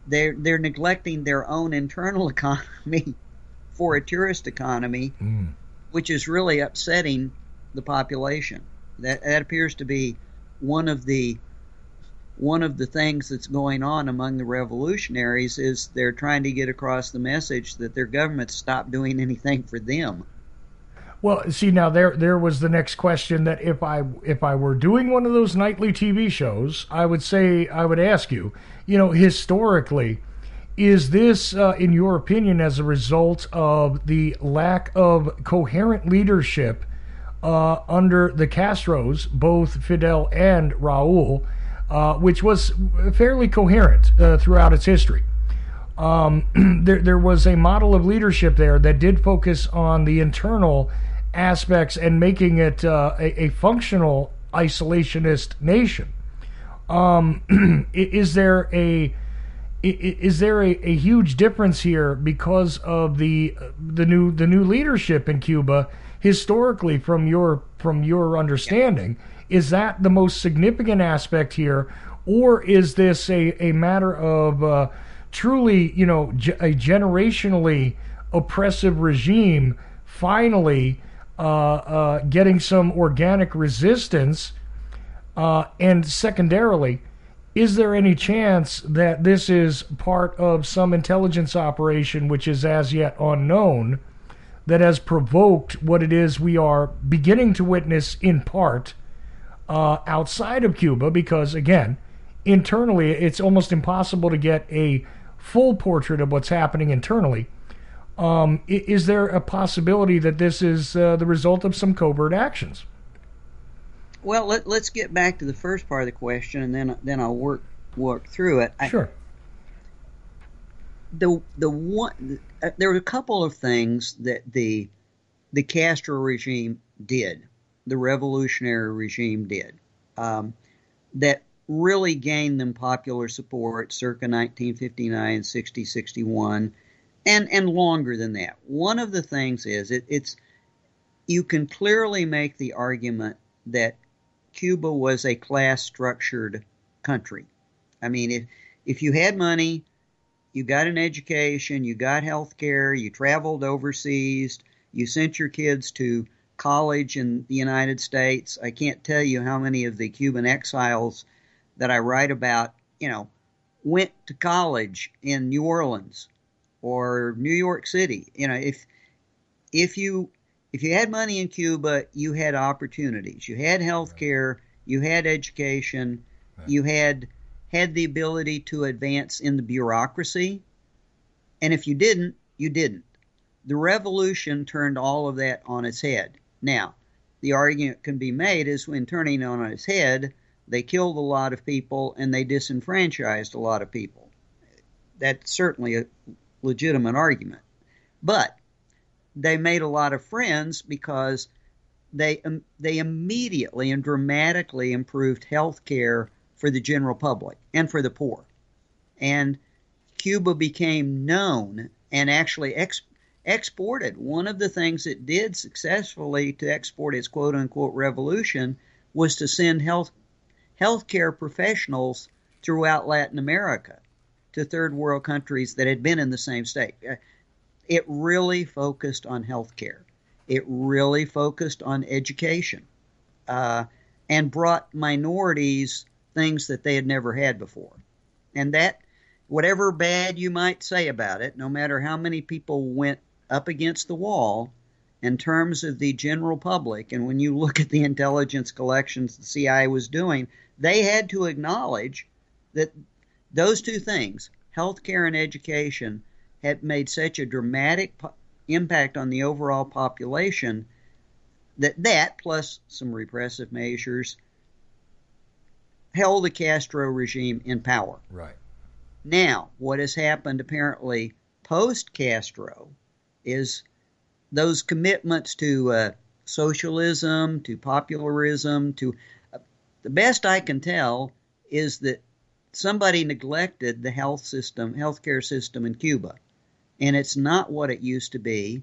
they're they're neglecting their own internal economy for a tourist economy, mm. which is really upsetting the population. That that appears to be one of the one of the things that's going on among the revolutionaries is they're trying to get across the message that their government stopped doing anything for them. Well, see now there there was the next question that if I if I were doing one of those nightly TV shows, I would say I would ask you, you know, historically, is this uh, in your opinion as a result of the lack of coherent leadership uh, under the Castros, both Fidel and Raul, uh, which was fairly coherent uh, throughout its history? Um, there, there was a model of leadership there that did focus on the internal aspects and making it uh, a, a, functional isolationist nation. Um, is there a is there a, a huge difference here because of the the new the new leadership in Cuba historically from your from your understanding is that the most significant aspect here or is this a, a matter of uh, truly you know a generationally oppressive regime finally uh, uh, getting some organic resistance? Uh, and secondarily, is there any chance that this is part of some intelligence operation which is as yet unknown that has provoked what it is we are beginning to witness in part uh, outside of Cuba? Because, again, internally, it's almost impossible to get a full portrait of what's happening internally. Um, is there a possibility that this is uh, the result of some covert actions? Well, let, us get back to the first part of the question, and then then I'll work work through it. Sure. The the one uh, there were a couple of things that the the Castro regime did, the revolutionary regime did, um, that really gained them popular support circa 1959, 60, 61 and and longer than that. One of the things is it, it's you can clearly make the argument that Cuba was a class structured country. I mean, if if you had money, you got an education, you got health care, you traveled overseas, you sent your kids to college in the United States. I can't tell you how many of the Cuban exiles that I write about, you know, went to college in New Orleans or New York City. You know, if if you if you had money in Cuba, you had opportunities. You had health care, you had education, right. you had had the ability to advance in the bureaucracy. And if you didn't, you didn't. The revolution turned all of that on its head. Now, the argument can be made is when turning on its head, they killed a lot of people and they disenfranchised a lot of people. That's certainly a legitimate argument. But they made a lot of friends because they um, they immediately and dramatically improved health care for the general public and for the poor. And Cuba became known and actually ex- exported. One of the things it did successfully to export its quote unquote revolution was to send health healthcare professionals throughout Latin America to third world countries that had been in the same state. Uh, it really focused on healthcare. It really focused on education uh, and brought minorities things that they had never had before. And that, whatever bad you might say about it, no matter how many people went up against the wall, in terms of the general public, and when you look at the intelligence collections the CIA was doing, they had to acknowledge that those two things, healthcare and education, had made such a dramatic po- impact on the overall population that that plus some repressive measures held the Castro regime in power. Right. Now, what has happened apparently post Castro is those commitments to uh, socialism, to popularism, to uh, the best I can tell is that somebody neglected the health system, healthcare system in Cuba and it's not what it used to be.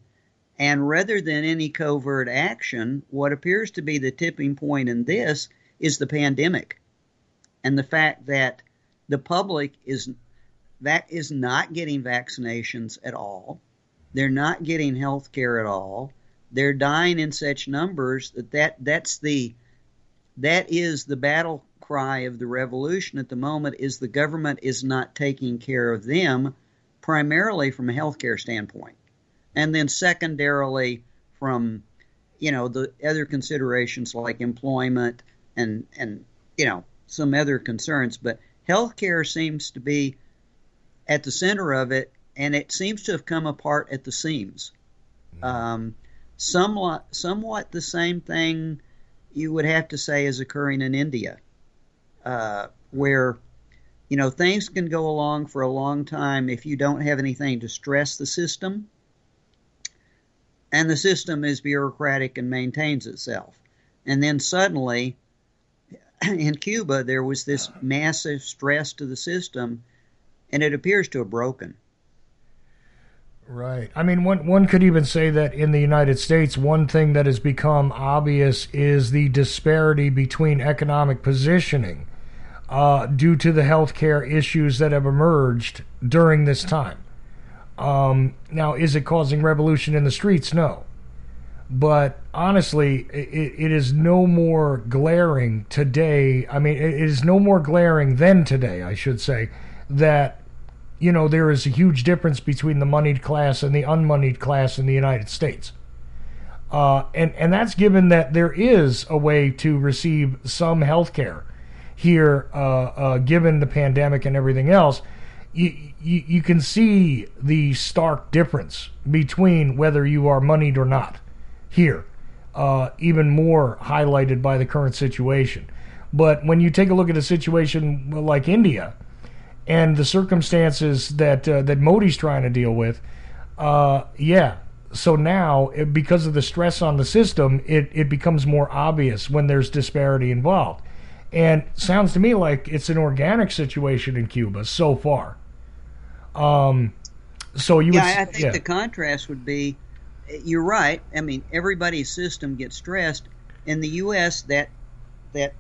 And rather than any covert action, what appears to be the tipping point in this is the pandemic and the fact that the public is that is not getting vaccinations at all. They're not getting health care at all. They're dying in such numbers that, that that's the that is the battle cry of the revolution at the moment is the government is not taking care of them primarily from a healthcare standpoint, and then secondarily from you know the other considerations like employment and and you know some other concerns. But healthcare seems to be at the center of it, and it seems to have come apart at the seams. Um, somewhat somewhat the same thing you would have to say is occurring in India, uh, where you know, things can go along for a long time if you don't have anything to stress the system. And the system is bureaucratic and maintains itself. And then suddenly, in Cuba, there was this massive stress to the system, and it appears to have broken. Right. I mean, one one could even say that in the United States, one thing that has become obvious is the disparity between economic positioning uh, due to the healthcare issues that have emerged during this time. Um, now, is it causing revolution in the streets? No. But honestly, it, it is no more glaring today. I mean, it is no more glaring than today, I should say, that, you know, there is a huge difference between the moneyed class and the unmoneyed class in the United States. Uh, and, and that's given that there is a way to receive some health care here, uh, uh, given the pandemic and everything else, you, you, you can see the stark difference between whether you are moneyed or not here, uh, even more highlighted by the current situation. But when you take a look at a situation like India and the circumstances that uh, that Modi's trying to deal with, uh, yeah. So now, because of the stress on the system, it, it becomes more obvious when there's disparity involved. And sounds to me like it's an organic situation in Cuba so far. Um, so you yeah, would, I think yeah. the contrast would be, you're right. I mean, everybody's system gets stressed. In the U.S., that that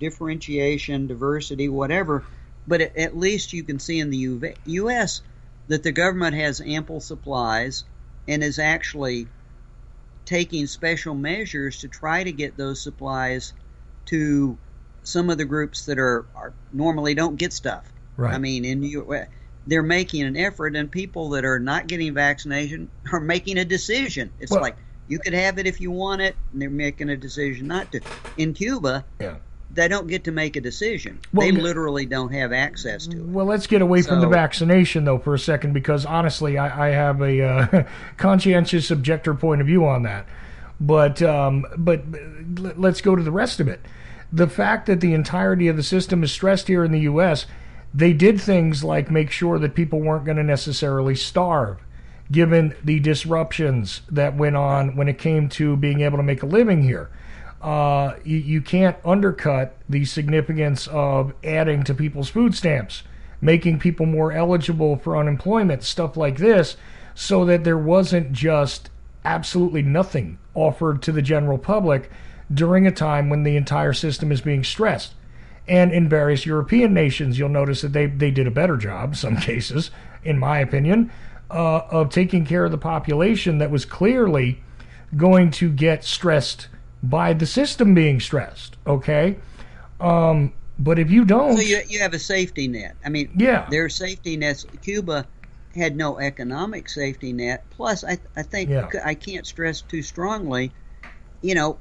differentiation, diversity, whatever, but at, at least you can see in the U.S. that the government has ample supplies and is actually taking special measures to try to get those supplies to some of the groups that are, are normally don't get stuff. Right. I mean, in you, they're making an effort, and people that are not getting vaccination are making a decision. It's Well- like you could have it if you want it, and they're making a decision not to. In Cuba, Yeah. They don't get to make a decision. Well, they literally don't have access to it. Well, let's get away from the vaccination though for a second, because honestly, I, I have a uh, conscientious objector point of view on that. But um, but let's go to the rest of it. The fact that the entirety of the system is stressed here in the U.S., they did things like make sure that people weren't going to necessarily starve, given the disruptions that went on when it came to being able to make a living here uh, you, you can't undercut the significance of adding to people's food stamps, making people more eligible for unemployment, stuff like this, so that there wasn't just absolutely nothing offered to the general public during a time when the entire system is being stressed. And in various European nations, you'll notice that they, they did a better job, some cases, in my opinion, uh, of taking care of the population that was clearly going to get stressed by the system being stressed. Okay, um, but if you don't, So you you have a safety net. I mean, Yeah. their safety nets. Cuba had no economic safety net. Plus, I I think Yeah. I can't stress too strongly. You know,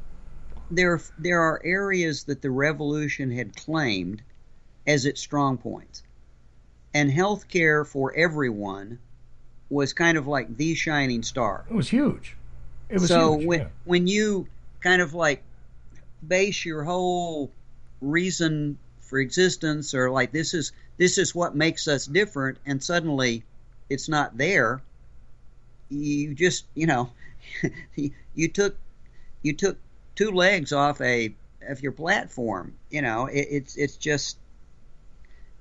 there there are areas that the revolution had claimed as its strong points, and health care for everyone was kind of like the shining star. it was huge. It was so huge. when yeah. when you kind of like base your whole reason for existence or like this is this is what makes us different and suddenly it's not there. You just you know you took you took two legs off a of your platform you know. It, it's it's just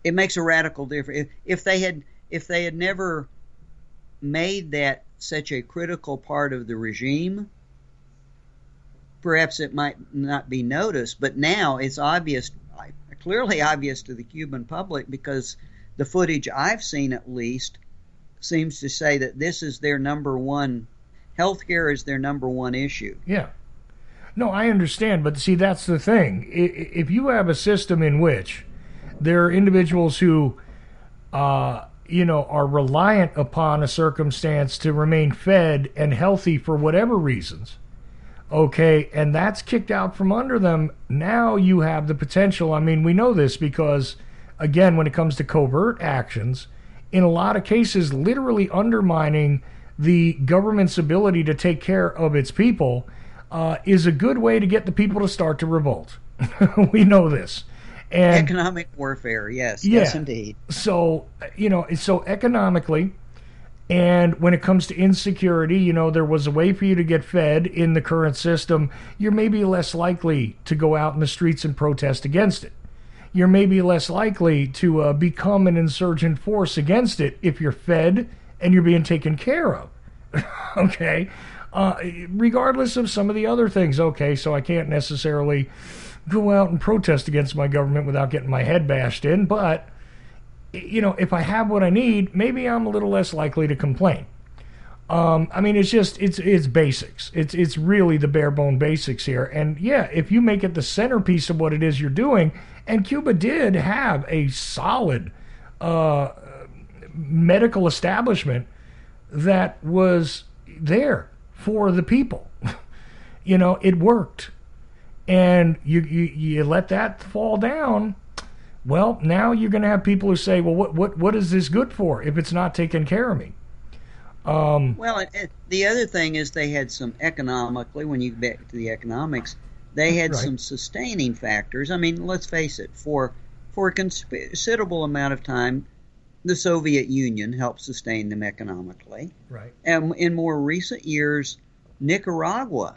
it makes a radical difference. If, if they had if they had never made that such a critical part of the regime perhaps it might not be noticed, but now it's obvious, clearly obvious to the Cuban public because the footage I've seen at least seems to say that this is their number one, healthcare is their number one issue. Yeah. No, I understand, but see, that's the thing. If you have a system in which there are individuals who, uh, you know, are reliant upon a circumstance to remain fed and healthy for whatever reasons, okay, and that's kicked out from under them, now you have the potential. I mean, we know this because, again, when it comes to covert actions, in a lot of cases, literally undermining the government's ability to take care of its people uh, is a good way to get the people to start to revolt. we know this. And Economic warfare, yes, Yeah. yes, indeed. so, you know, so economically, and when it comes to insecurity, you know, there was a way for you to get fed in the current system. You're maybe less likely to go out in the streets and protest against it. You're maybe less likely to uh, become an insurgent force against it if you're fed and you're being taken care of. okay? Uh, regardless of some of the other things. Okay, so I can't necessarily go out and protest against my government without getting my head bashed in, but you know, if I have what I need, maybe I'm a little less likely to complain. Um, I mean, it's just it's it's basics. It's it's really the bare bone basics here. And yeah, if you make it the centerpiece of what it is you're doing, and Cuba did have a solid uh, medical establishment that was there for the people. you know, it worked, and you you, you let that fall down. Well, now you're going to have people who say, "Well, what what what is this good for if it's not taking care of me?" Um, Well, it, it, the other thing is they had some economically, when you get to the economics, they had Right. some sustaining factors. I mean, let's face it, for for a considerable amount of time, the Soviet Union helped sustain them economically. right. And in more recent years, Nicaragua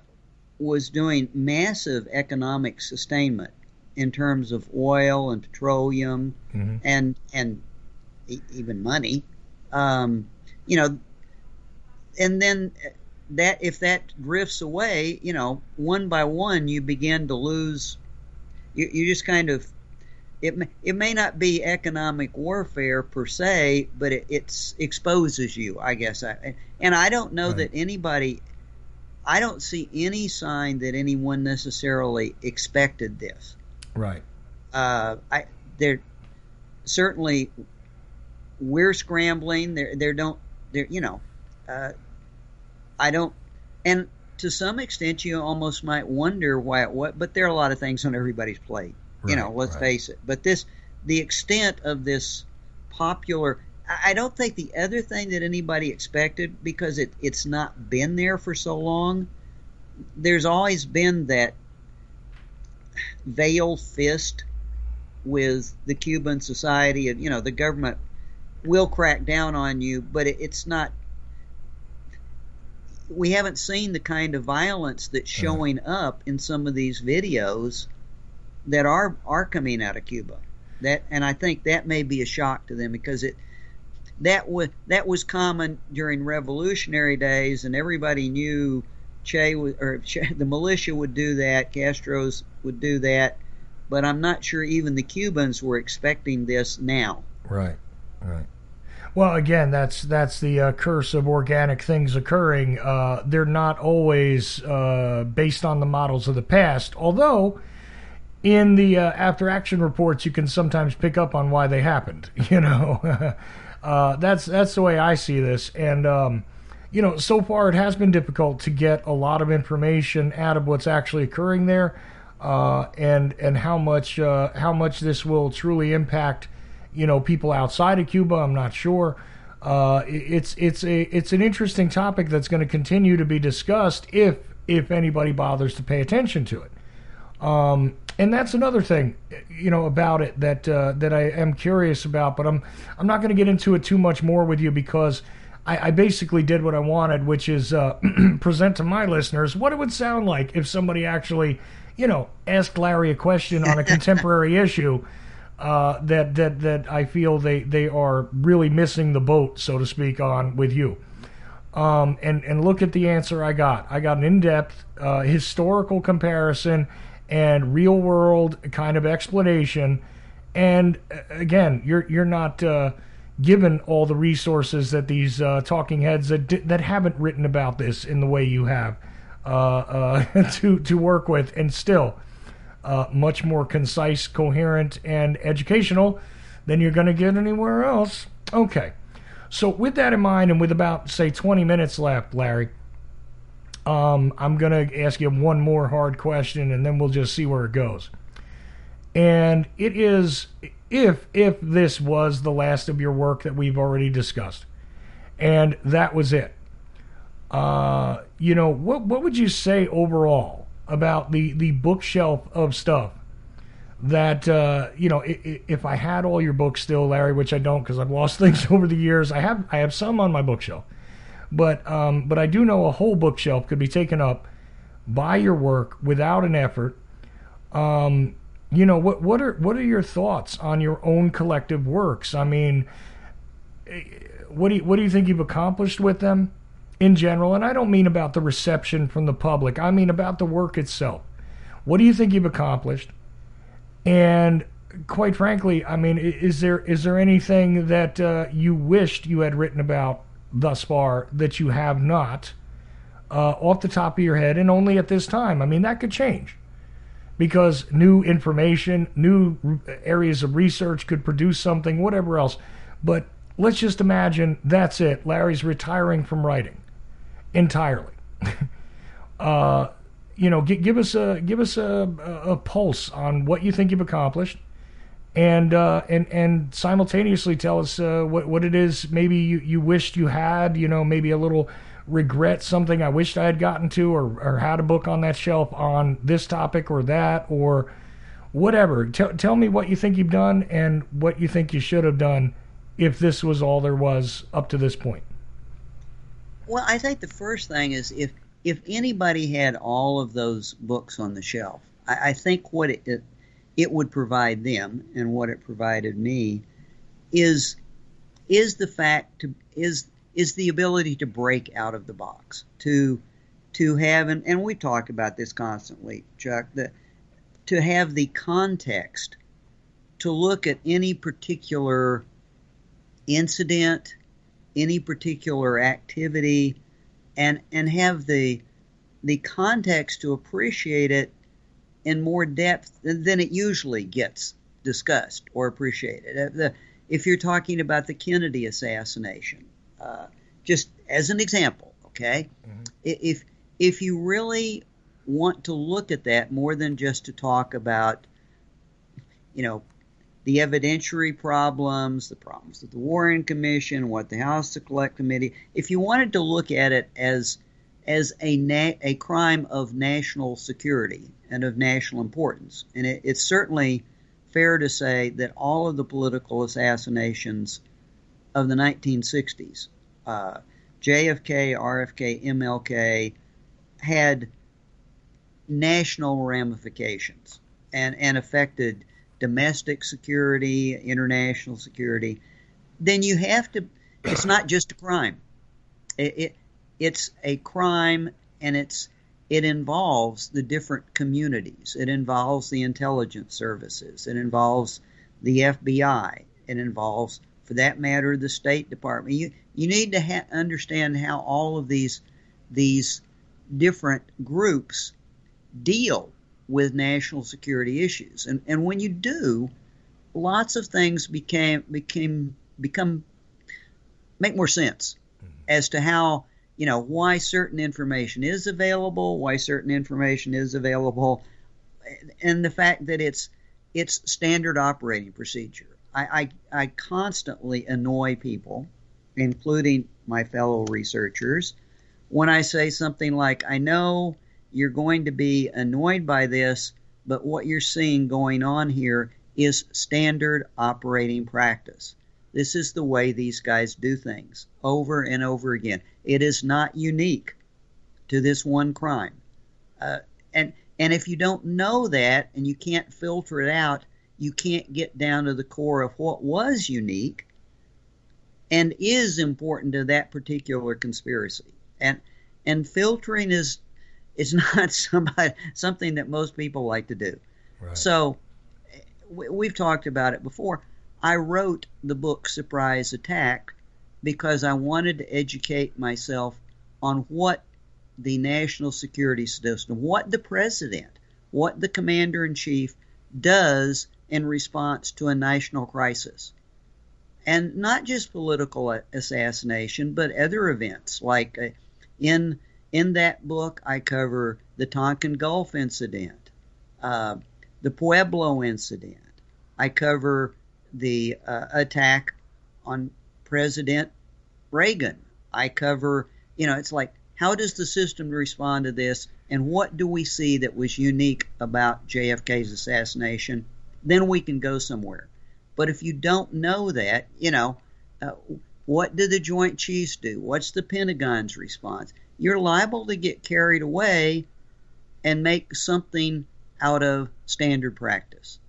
was doing massive economic sustainment in terms of oil and petroleum Mhm. and and e- even money. Um, you know, and then that if that drifts away, you know, one by one, you begin to lose. You, you just kind of it may, it may not be economic warfare per se, but it it's exposes you, I guess. I, and I don't know Right. that anybody. I don't see any sign that anyone necessarily expected this. Right. Uh, I there certainly we're scrambling. There there don't there you know. Uh, I don't and to some extent you almost might wonder why it what but there are a lot of things on everybody's plate. you know, let's right. face it. But this, the extent of this popular. I I don't think the other thing that anybody expected because it it's not been there for so long. There's always been that veiled fist with the Cuban society, and you know the government will crack down on you, but it, it's not. We haven't seen the kind of violence that's mm-hmm. showing up in some of these videos that are are coming out of Cuba. That and I think that may be a shock to them because it that was that was common during revolutionary days, and everybody knew Che or che, the militia would do that, Castro's would do that, but I'm not sure even the Cubans were expecting this now. Right, right. Well, again, that's that's the uh, curse of organic things occurring. Uh, they're not always uh, based on the models of the past, although in the uh, after action reports you can sometimes pick up on why they happened. You know, uh, that's that's the way I see this, and um, you know, so far it has been difficult to get a lot of information out of what's actually occurring there, uh, and and how much uh, how much this will truly impact you know people outside of Cuba. I'm not sure. Uh, it's it's a it's an interesting topic that's going to continue to be discussed if if anybody bothers to pay attention to it. Um, and that's another thing, you know, about it that uh, that I am curious about. But I'm I'm not going to get into it too much more with you because I, I basically did what I wanted, which is uh, present to my listeners what it would sound like if somebody actually, you know, asked Larry a question on a contemporary issue uh, that that that I feel they they are really missing the boat, so to speak, on with you. Um, and and look at the answer I got. I got an in-depth uh, historical comparison and real-world kind of explanation. And uh, again, you're you're not uh, given all the resources that these uh, talking heads that that haven't written about this in the way you have to to work with, and still uh, much more concise, coherent, and educational than you're going to get anywhere else. Okay. So, with that in mind, and with about, say, 20 minutes left, Larry, um, I'm going to ask you one more hard question, and then we'll just see where it goes. And it is if if this was the last of your work that we've already discussed, and that was it. Uh, you know, what what would you say overall about the the bookshelf of stuff that uh, you know i- i- if I had all your books still, Larry, which I don't because I've lost things over the years. I have I have some on my bookshelf, but um, but I do know a whole bookshelf could be taken up by your work without an effort. Um, you know what what are what are your thoughts on your own collective works? I mean, eh, what do you, what do you think you've accomplished with them in general? And I don't mean about the reception from the public. I mean about the work itself. What do you think you've accomplished? And quite frankly, I mean, is there is there anything that uh, you wished you had written about thus far that you have not, uh, off the top of your head, and only at this time? I mean, that could change because new information, new areas of research could produce something, whatever else. But let's just imagine that's it. Larry's retiring from writing entirely. uh, you know, gi- give us a give us a, a, pulse on what you think you've accomplished, and uh, and and simultaneously tell us uh, what what it is maybe you, you wished you had. You know, maybe a little regret something I wished I had gotten to, or or had a book on that shelf on this topic or that or whatever. Tell tell me what you think you've done and what you think you should have done if this was all there was up to this point. Well, I think the first thing is if if anybody had all of those books on the shelf, I, I think what it, it it would provide them and what it provided me is is the fact to is is the ability to break out of the box to to have and, and we talk about this constantly, Chuck, that to have the context to look at any particular incident, any particular activity, and and have the the context to appreciate it in more depth than, it usually gets discussed or appreciated. Uh, if you're talking about the Kennedy assassination, uh, just as an example, okay, I- if if you really want to look at that more than just to talk about you know, the evidentiary problems, the problems with the Warren Commission, what the House Select Committee. If you wanted to look at it as as a na- a crime of national security and of national importance, and it, it's certainly fair to say that all of the political assassinations of the 1960s, uh, JFK, RFK, MLK, had national ramifications and, and affected domestic security, international security, then you have to. It's not just a crime. It, it it's a crime, and it's it involves the different communities. It involves the intelligence services. It involves the FBI. It involves, for that matter, the State Department. You you need to ha- understand how all of these these different groups deal with national security issues. And and when you do, lots of things became became become make more sense mm-hmm. as to how you know why certain information is available, why certain information is available, and the fact that it's it's standard operating procedure. I, I, I constantly annoy people, including my fellow researchers, when I say something like, I know you're going to be annoyed by this, but what you're seeing going on here is standard operating practice. This is the way these guys do things over and over again. It is not unique to this one crime. Uh, and and if you don't know that and you can't filter it out, you can't get down to the core of what was unique and is important to that particular conspiracy. And and filtering is is not somebody something that most people like to do. Right. So we, have talked about it before. I wrote the book Surprise Attack because I wanted to educate myself on what the national security system, what the president, what the commander in chief does in response to a national crisis. And not just political assassination, but other events like uh, in in that book, I cover the Tonkin Gulf incident, uh, the Pueblo incident. I cover the uh, attack on President Reagan. I cover, you know, it's like, how does the system respond to this? And what do we see that was unique about JFK's assassination? Then we can go somewhere. But if you don't know that, you know, uh, what do the Joint Chiefs do? What's the Pentagon's response? You're liable to get carried away and make something out of standard practice.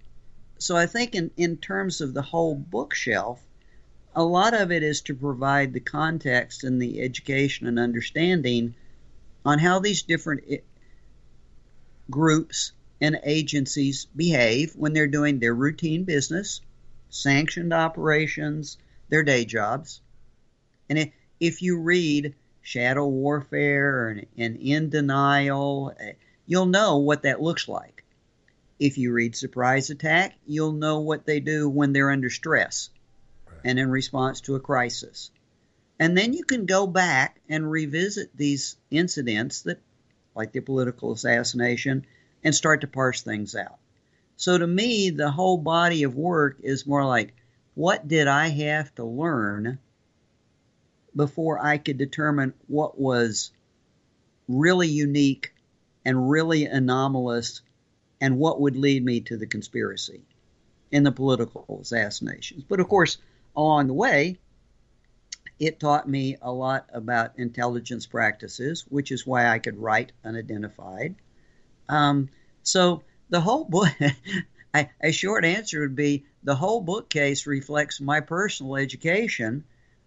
So I think in, in terms of the whole bookshelf, a lot of it is to provide the context and the education and understanding on how these different eh, groups and agencies behave when they're doing their routine business, sanctioned operations, their day jobs. And if you read shadow warfare and, and in denial, eh, you'll know what that looks like. If you read Surprise Attack, you'll know what they do when they're under stress right. and in response to a crisis. And then you can go back and revisit these incidents that, like the political assassination, and start to parse things out. So to me, the whole body of work is more like, what did I have to learn before I could determine what was really unique and really anomalous and what would lead me to the conspiracy in the political assassinations. But of course, along the way, it taught me a lot about intelligence practices, which is why I could write unidentified. Um, so the whole book, a short answer would be the whole bookcase reflects my personal education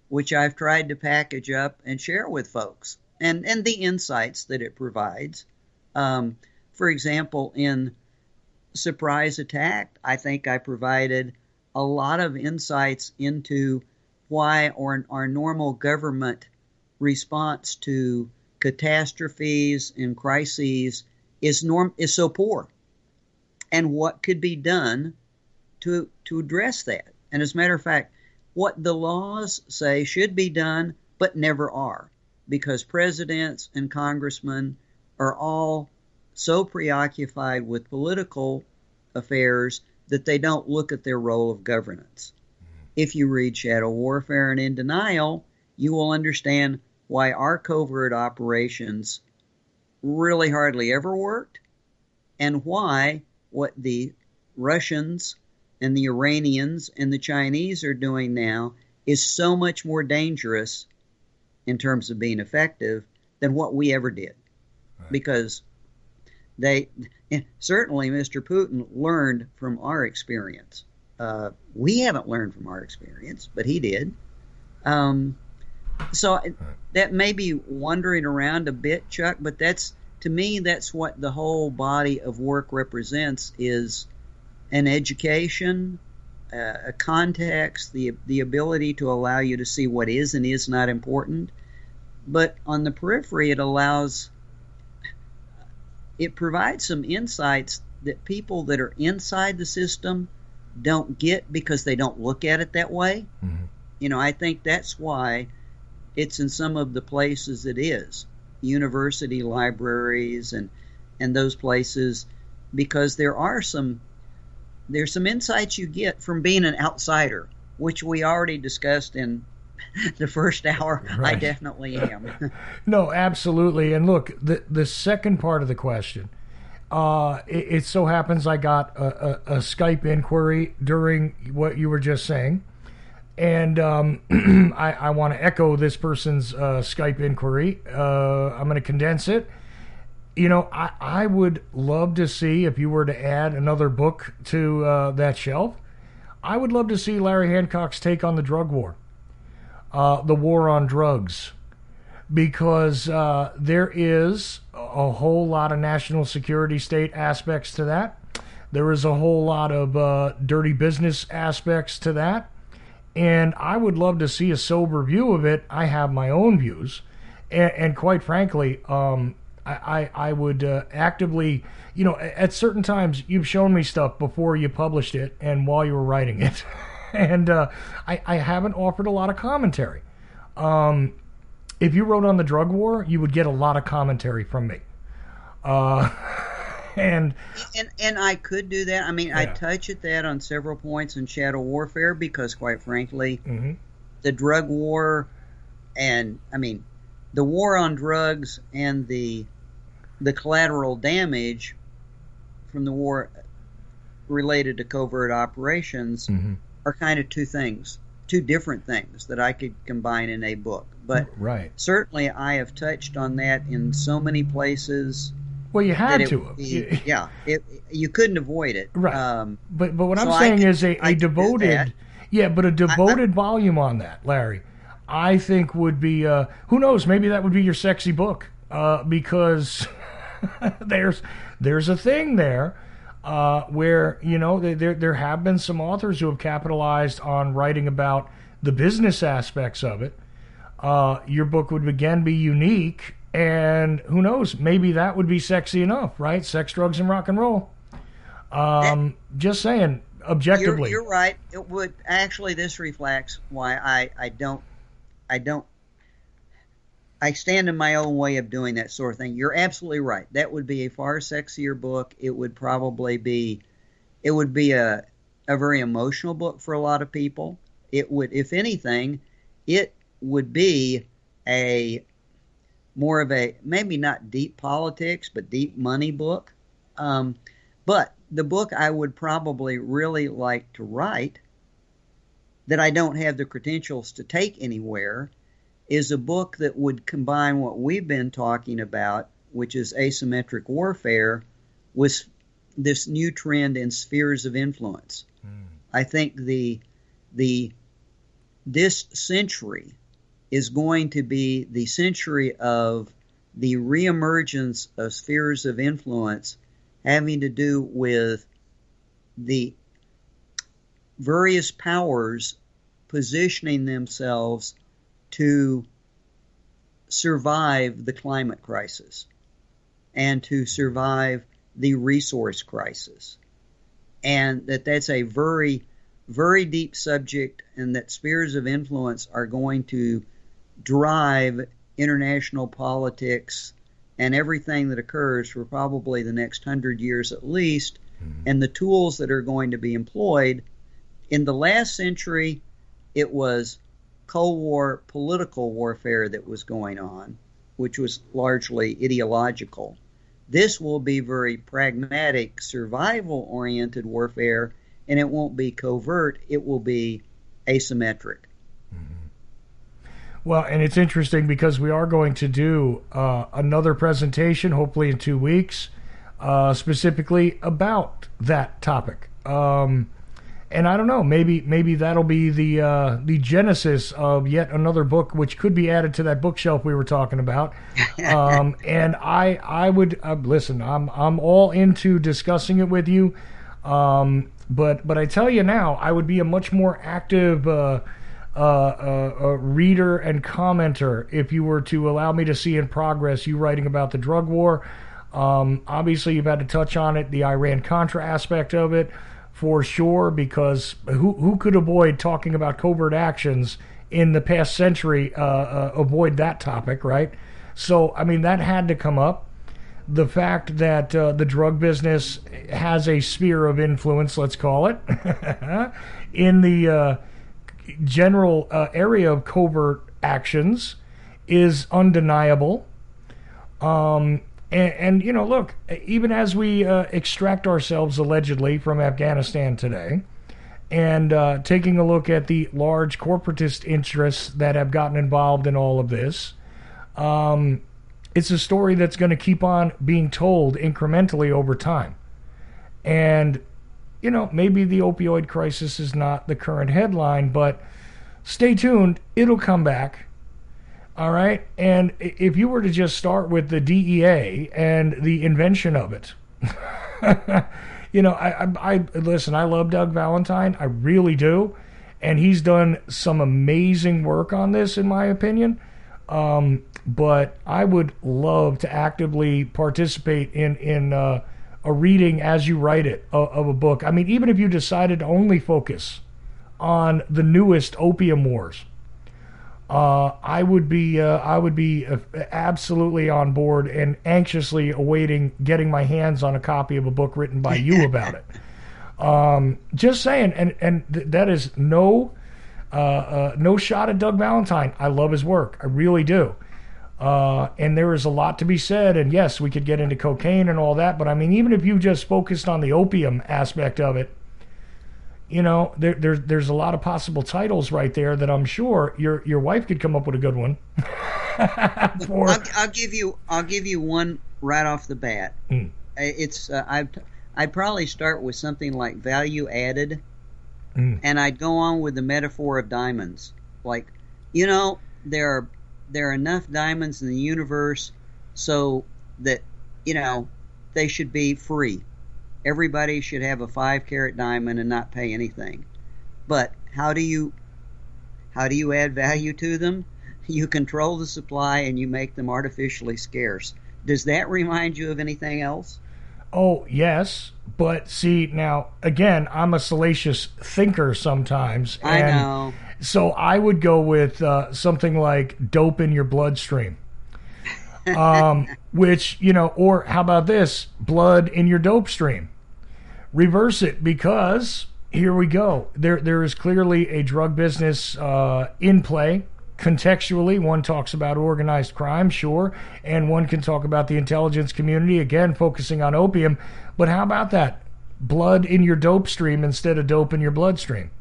which I've tried to package up and share with folks, and, and the insights that it provides. Um, for example, in Surprise Attack, I think I provided a lot of insights into why our, our normal government response to catastrophes and crises is norm is so poor and what could be done to to address that and as a matter of fact what the laws say should be done, but never are, because presidents and congressmen are all so preoccupied with political affairs that they don't look at their role of governance. If you read Shadow Warfare and In Denial, you will understand why our covert operations really hardly ever worked and why what the Russians and the Iranians and the Chinese are doing now is so much more dangerous in terms of being effective than what we ever did. Right. Because they certainly Mr. Putin learned from our experience. Uh, we haven't learned from our experience, but he did. Um, so right. that may be wandering around a bit, Chuck, but that's to me that's what the whole body of work represents is an education, uh, a context, the the ability to allow you to see what is and is not important. But on the periphery, it allows it provides some insights that people that are inside the system don't get because they don't look at it that way. Mm-hmm. You know, I think that's why it's in some of the places it is, university libraries and and those places, because there are some there's some insights you get from being an outsider, which we already discussed in the first hour. Right. I definitely am. no, absolutely. And look, the the second part of the question. Uh, it, it so happens I got a, a, a, Skype inquiry during what you were just saying, and um, I, I want to echo this person's uh, Skype inquiry. Uh, I'm going to condense it you know, I, I would love to see if you were to add another book to uh, that shelf. I would love to see Larry Hancock's take on the drug war, uh, the war on drugs, because uh, there is a whole lot of national security state aspects to that. There is a whole lot of uh, dirty business aspects to that. And I would love to see a sober view of it. I have my own views. And, and quite frankly, um, I, I, would uh, actively, you know, at certain times you've shown me stuff before you published it and while you were writing it. and uh, I, I haven't offered a lot of commentary. Um, if you wrote on the drug war, you would get a lot of commentary from me. Uh, and, and and I could do that. I mean, yeah. I touch at that on several points in Shadow Warfare because, quite frankly, mm-hmm. the drug war, and I mean, the war on drugs and the the collateral damage from the war related to covert operations mm-hmm. are kind of two things, two different things that I could combine in a book. But right. certainly I have touched on that in so many places. Well, you had to. Yeah, it, you couldn't avoid it. Right. Um, but but what so I'm saying is a, a devoted, yeah, but a devoted I, volume on that, Larry. I think would be uh, who knows maybe that would be your sexy book uh, because there's there's a thing there uh, where you know there there have been some authors who have capitalized on writing about the business aspects of it. Uh, your book would again be unique, and who knows, maybe that would be sexy enough, right? Sex, drugs, and rock and roll. Um, that, just saying, objectively, you're, you're right. It would actually. This reflects why I I don't I don't I stand in my own way of doing that sort of thing. You're absolutely right. That would be a far sexier book. It would probably be, it would be a a very emotional book for a lot of people. It would, if anything, it would be a more of a maybe not deep politics but deep money book. Um, but the book I would probably really like to write that I don't have the credentials to take anywhere is a book that would combine what we've been talking about, which is asymmetric warfare, with this new trend in spheres of influence. Mm. I think the the this century is going to be the century of the reemergence of spheres of influence having to do with the various powers positioning themselves to survive the climate crisis and to survive the resource crisis. And that that's a very, very deep subject, and that spheres of influence are going to drive international politics and everything that occurs for probably the next hundred years at least, mm-hmm. and the tools that are going to be employed. In the last century, it was Cold War political warfare that was going on, which was largely ideological. This will be very pragmatic, survival oriented warfare, and it won't be covert, it will be asymmetric. Well, and it's interesting because we are going to do uh, another presentation, hopefully in two weeks, uh, specifically about that topic. Um, and I don't know, maybe maybe that'll be the uh, the genesis of yet another book, which could be added to that bookshelf we were talking about. Um, and I I would uh, listen. I'm I'm all into discussing it with you. Um, but but I tell you now, I would be a much more active. Uh, uh, uh, reader and commenter if you were to allow me to see in progress you writing about the drug war. Um, obviously, you've had to touch on it, the Iran Contra aspect of it, for sure, because who, who could avoid talking about covert actions in the past century, uh, uh, avoid that topic, right? So, I mean, that had to come up. The fact that uh, the drug business has a sphere of influence, let's call it, in the uh, general uh, area of covert actions is undeniable. Um, and, and, you know, look, even as we uh, extract ourselves allegedly from Afghanistan today, and uh, taking a look at the large corporatist interests that have gotten involved in all of this, um, it's a story that's going to keep on being told incrementally over time. And you know, maybe the opioid crisis is not the current headline, but stay tuned. It'll come back. All right. And if you were to just start with the DEA and the invention of it, you know, I, I, I, listen, I love Doug Valentine. I really do. And he's done some amazing work on this, in my opinion. Um, but I would love to actively participate in, in, uh, a reading as you write it of, of, a book. I mean, even if you decided to only focus on the newest opium wars, uh, I would be uh, I would be uh, absolutely on board and anxiously awaiting getting my hands on a copy of a book written by you about it. Um, just saying, and and th- that is no uh, uh, no shot at Doug Valentine. I love his work, I really do. Uh, and there is a lot to be said. And yes, we could get into cocaine and all that, but I mean, even if you just focused on the opium aspect of it, you know, there, there, there's a lot of possible titles right there that I'm sure your your wife could come up with a good one. For... I'll, I'll, give you I'll give you one right off the bat. Mm. It's uh, I I'd probably start with something like value added, mm. and I'd go on with the metaphor of diamonds. Like, you know, there are there are enough diamonds in the universe so that you know they should be free. Everybody should have a five carat diamond and not pay anything. But how do you how do you add value to them? You control the supply and you make them artificially scarce. Does that remind you of anything else? Oh, yes. But see, now, again, I'm a salacious thinker sometimes. I know. So I would go with uh, something like dope in your bloodstream. Um, which, you know, or how about this? Blood in your dope stream. Reverse it because here we go. There, there is clearly a drug business uh, in play. Contextually, one talks about organized crime, sure, and one can talk about the intelligence community, again, focusing on opium. But how about that? Blood in your dope stream instead of dope in your bloodstream.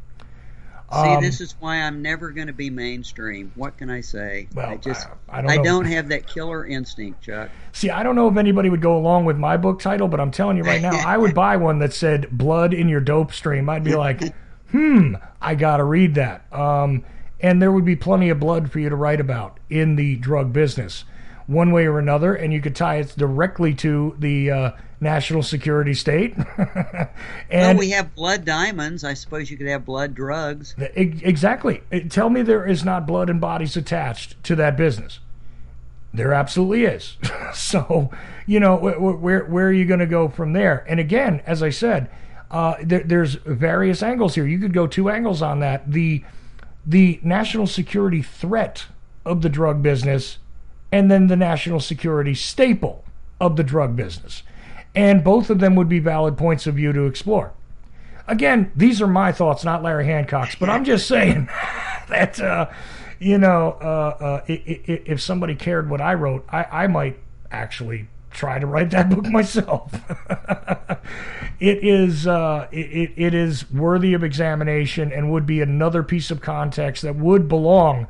See, um, this is why I'm never going to be mainstream. What can I say? Well, I just I, I don't, I don't have that killer instinct, Chuck. See, I don't know if anybody would go along with my book title, but I'm telling you right now, I would buy one that said "Blood in Your Dope Stream." I'd be like, hmm, I got to read that. Um, and there would be plenty of blood for you to write about in the drug business, one way or another, and you could tie it directly to the uh, national security state. and well, we have blood diamonds. I suppose you could have blood drugs. Exactly. Tell me there is not blood and bodies attached to that business. There absolutely is. so, you know, where where are you going to go from there? And again, as I said, uh, there, there's various angles here. You could go two angles on that. The the national security threat of the drug business, and then the national security staple of the drug business. And both of them would be valid points of view to explore. Again, these are my thoughts, not Larry Hancock's, but I'm just saying that, uh, you know, uh, uh, if somebody cared what I wrote, I, I might actually try to write that book myself. it is uh, it, it is worthy of examination and would be another piece of context that would belong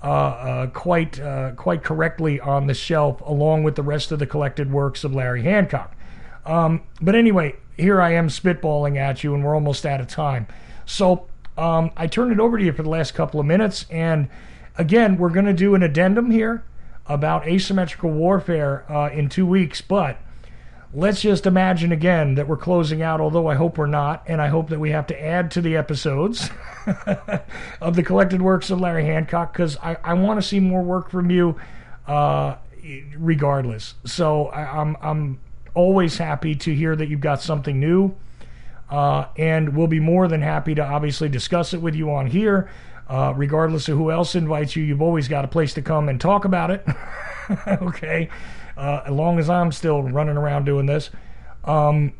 quite uh, quite correctly on the shelf along with the rest of the collected works of Larry Hancock. Um, but anyway, here I am spitballing at you, and we're almost out of time. So um, I turn it over to you for the last couple of minutes, and again, we're going to do an addendum here about asymmetrical warfare uh, in two weeks, but let's just imagine again that we're closing out, although I hope we're not, and I hope that we have to add to the episodes of the collected works of Larry Hancock because I, I want to see more work from you uh, regardless. So I, I'm, I'm always happy to hear that you've got something new. Uh, and we'll be more than happy to obviously discuss it with you on here. Uh, regardless of who else invites you, you've always got a place to come and talk about it. okay, uh, as long as I'm still running around doing this. Um,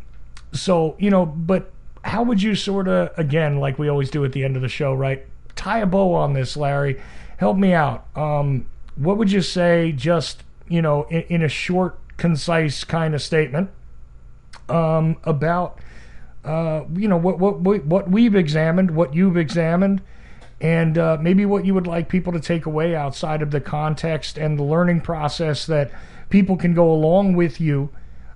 so you know, but how would you sort of again, like we always do at the end of the show, right? Tie a bow on this, Larry. Help me out. Um, what would you say, just you know, in, in a short, concise kind of statement um, about? Uh, you know what what what we've examined, what you've examined, and uh, maybe what you would like people to take away outside of the context and the learning process that people can go along with you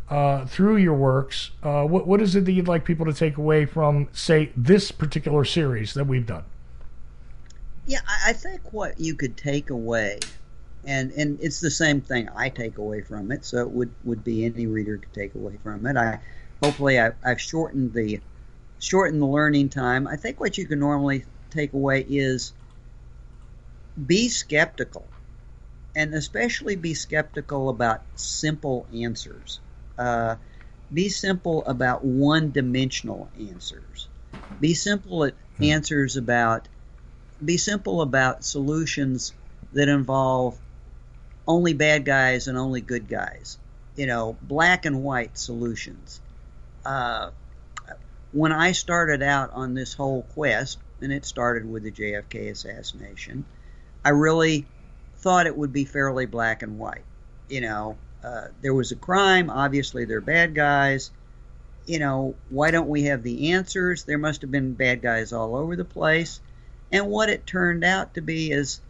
uh, through your works. Uh, what, what is it that you'd like people to take away from, say, this particular series that we've done? Yeah, I think what you could take away, and and it's the same thing I take away from it, so it would would be any reader could take away from it. I hopefully I, I've shortened the shortened the learning time. I think what you can normally take away is be skeptical, and especially be skeptical about simple answers. Uh, be simple about one dimensional answers. Be simple at hmm. answers about be simple about solutions that involve only bad guys and only good guys. You know, black and white solutions. Uh, when I started out on this whole quest, and it started with the JFK assassination. I really thought it would be fairly black and white. You know, uh, there was a crime. Obviously, they're bad guys. You know, why don't we have the answers? There must have been bad guys all over the place. And what it turned out to be is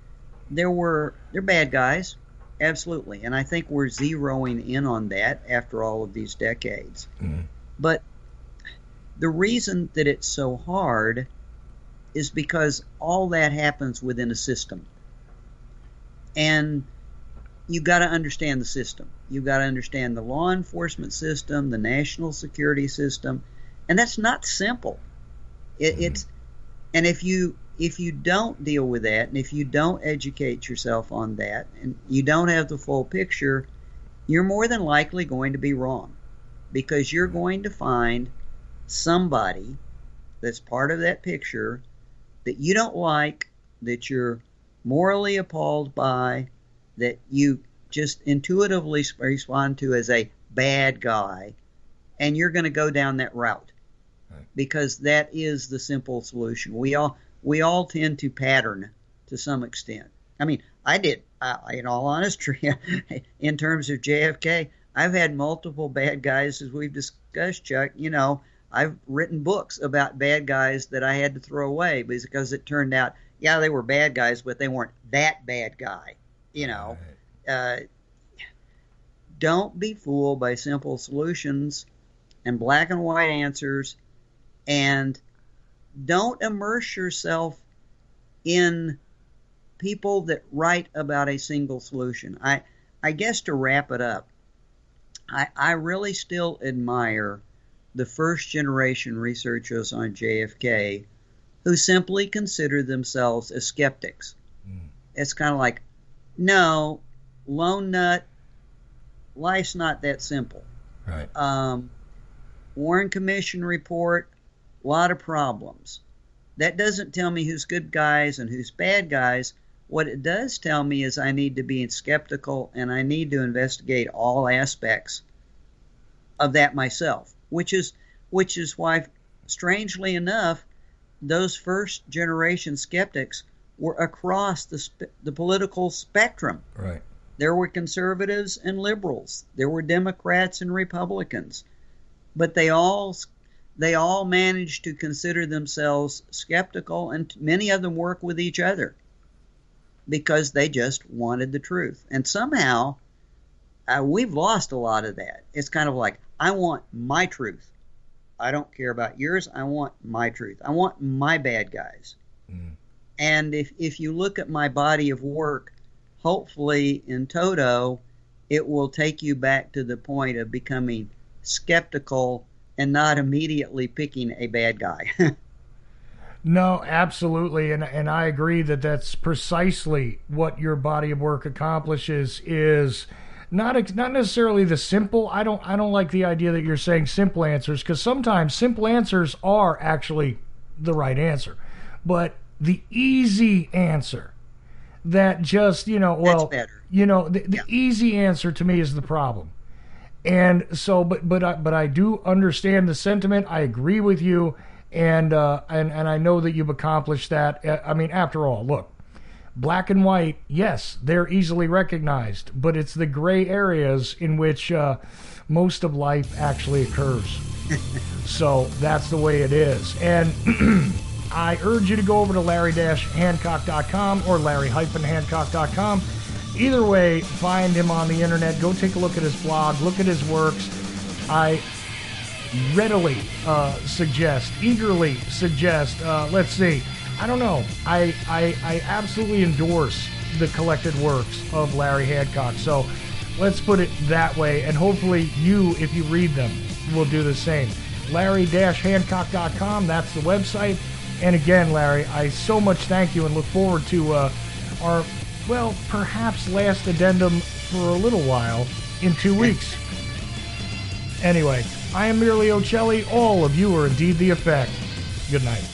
there were they're bad guys, absolutely. And I think we're zeroing in on that after all of these decades. Mm-hmm. But the reason that it's so hard is because all that happens within a system. And you got to understand the system. You've got to understand the law enforcement system, the national security system, and that's not simple. It, mm-hmm. It's and if you if you don't deal with that, and if you don't educate yourself on that, and you don't have the full picture, you're more than likely going to be wrong, because you're going to find somebody that's part of that picture that you don't like, that you're morally appalled by, that you just intuitively respond to as a bad guy, and you're going to go down that route because that is the simple solution. We all we all tend to pattern to some extent. I mean, I did. Uh, in all honesty, in terms of JFK, I've had multiple bad guys, as we've discussed, Chuck. You know, I've written books about bad guys that I had to throw away because it turned out, yeah, they were bad guys, but they weren't that bad guy. You know, right. uh, don't be fooled by simple solutions and black and white answers, and don't immerse yourself in people that write about a single solution. I, I guess to wrap it up, I, I really still admire the first generation researchers on JFK who simply consider themselves as skeptics. Mm. It's kind of like, no, lone nut, life's not that simple. Right. Um, Warren Commission report, a lot of problems. That doesn't tell me who's good guys and who's bad guys. What it does tell me is I need to be skeptical and I need to investigate all aspects of that myself, which is which is why, strangely enough, those first generation skeptics were across the sp- the political spectrum. Right. There were conservatives and liberals. There were Democrats and Republicans, but they all they all managed to consider themselves skeptical, and many of them work with each other because they just wanted the truth. And somehow, uh, we've lost a lot of that. It's kind of like I want my truth. I don't care about yours. I want my truth. I want my bad guys. Mm. And if if you look at my body of work, hopefully in toto, it will take you back to the point of becoming skeptical and not immediately picking a bad guy. no, absolutely, and and I agree that that's precisely what your body of work accomplishes. Is not not necessarily the simple. I don't I don't like the idea that you're saying simple answers because sometimes simple answers are actually the right answer, but the easy answer that just you know well you know the, the yeah. easy answer to me is the problem and so, but but I, but I do understand the sentiment. I agree with you, and uh, and and I know that you've accomplished that. Uh, I mean, after all, look, black and white, yes, they're easily recognized, but it's the gray areas in which uh, most of life actually occurs. so that's the way it is, and. I urge you to go over to larry-hancock.com or larry-hancock.com either way, find him on the internet. Go take a look at his blog, look at his works. I readily uh, suggest, eagerly suggest, uh, let's see, I don't know, I, I, I absolutely endorse the collected works of Larry Hancock. So let's put it that way, and hopefully you, if you read them, will do the same. Larry-Hancock.com, that's the website. And again, Larry, I so much thank you and look forward to uh, our well, perhaps last addendum for a little while in two weeks. Anyway, I am merely Ochelli. All of you are indeed the effect. Good night.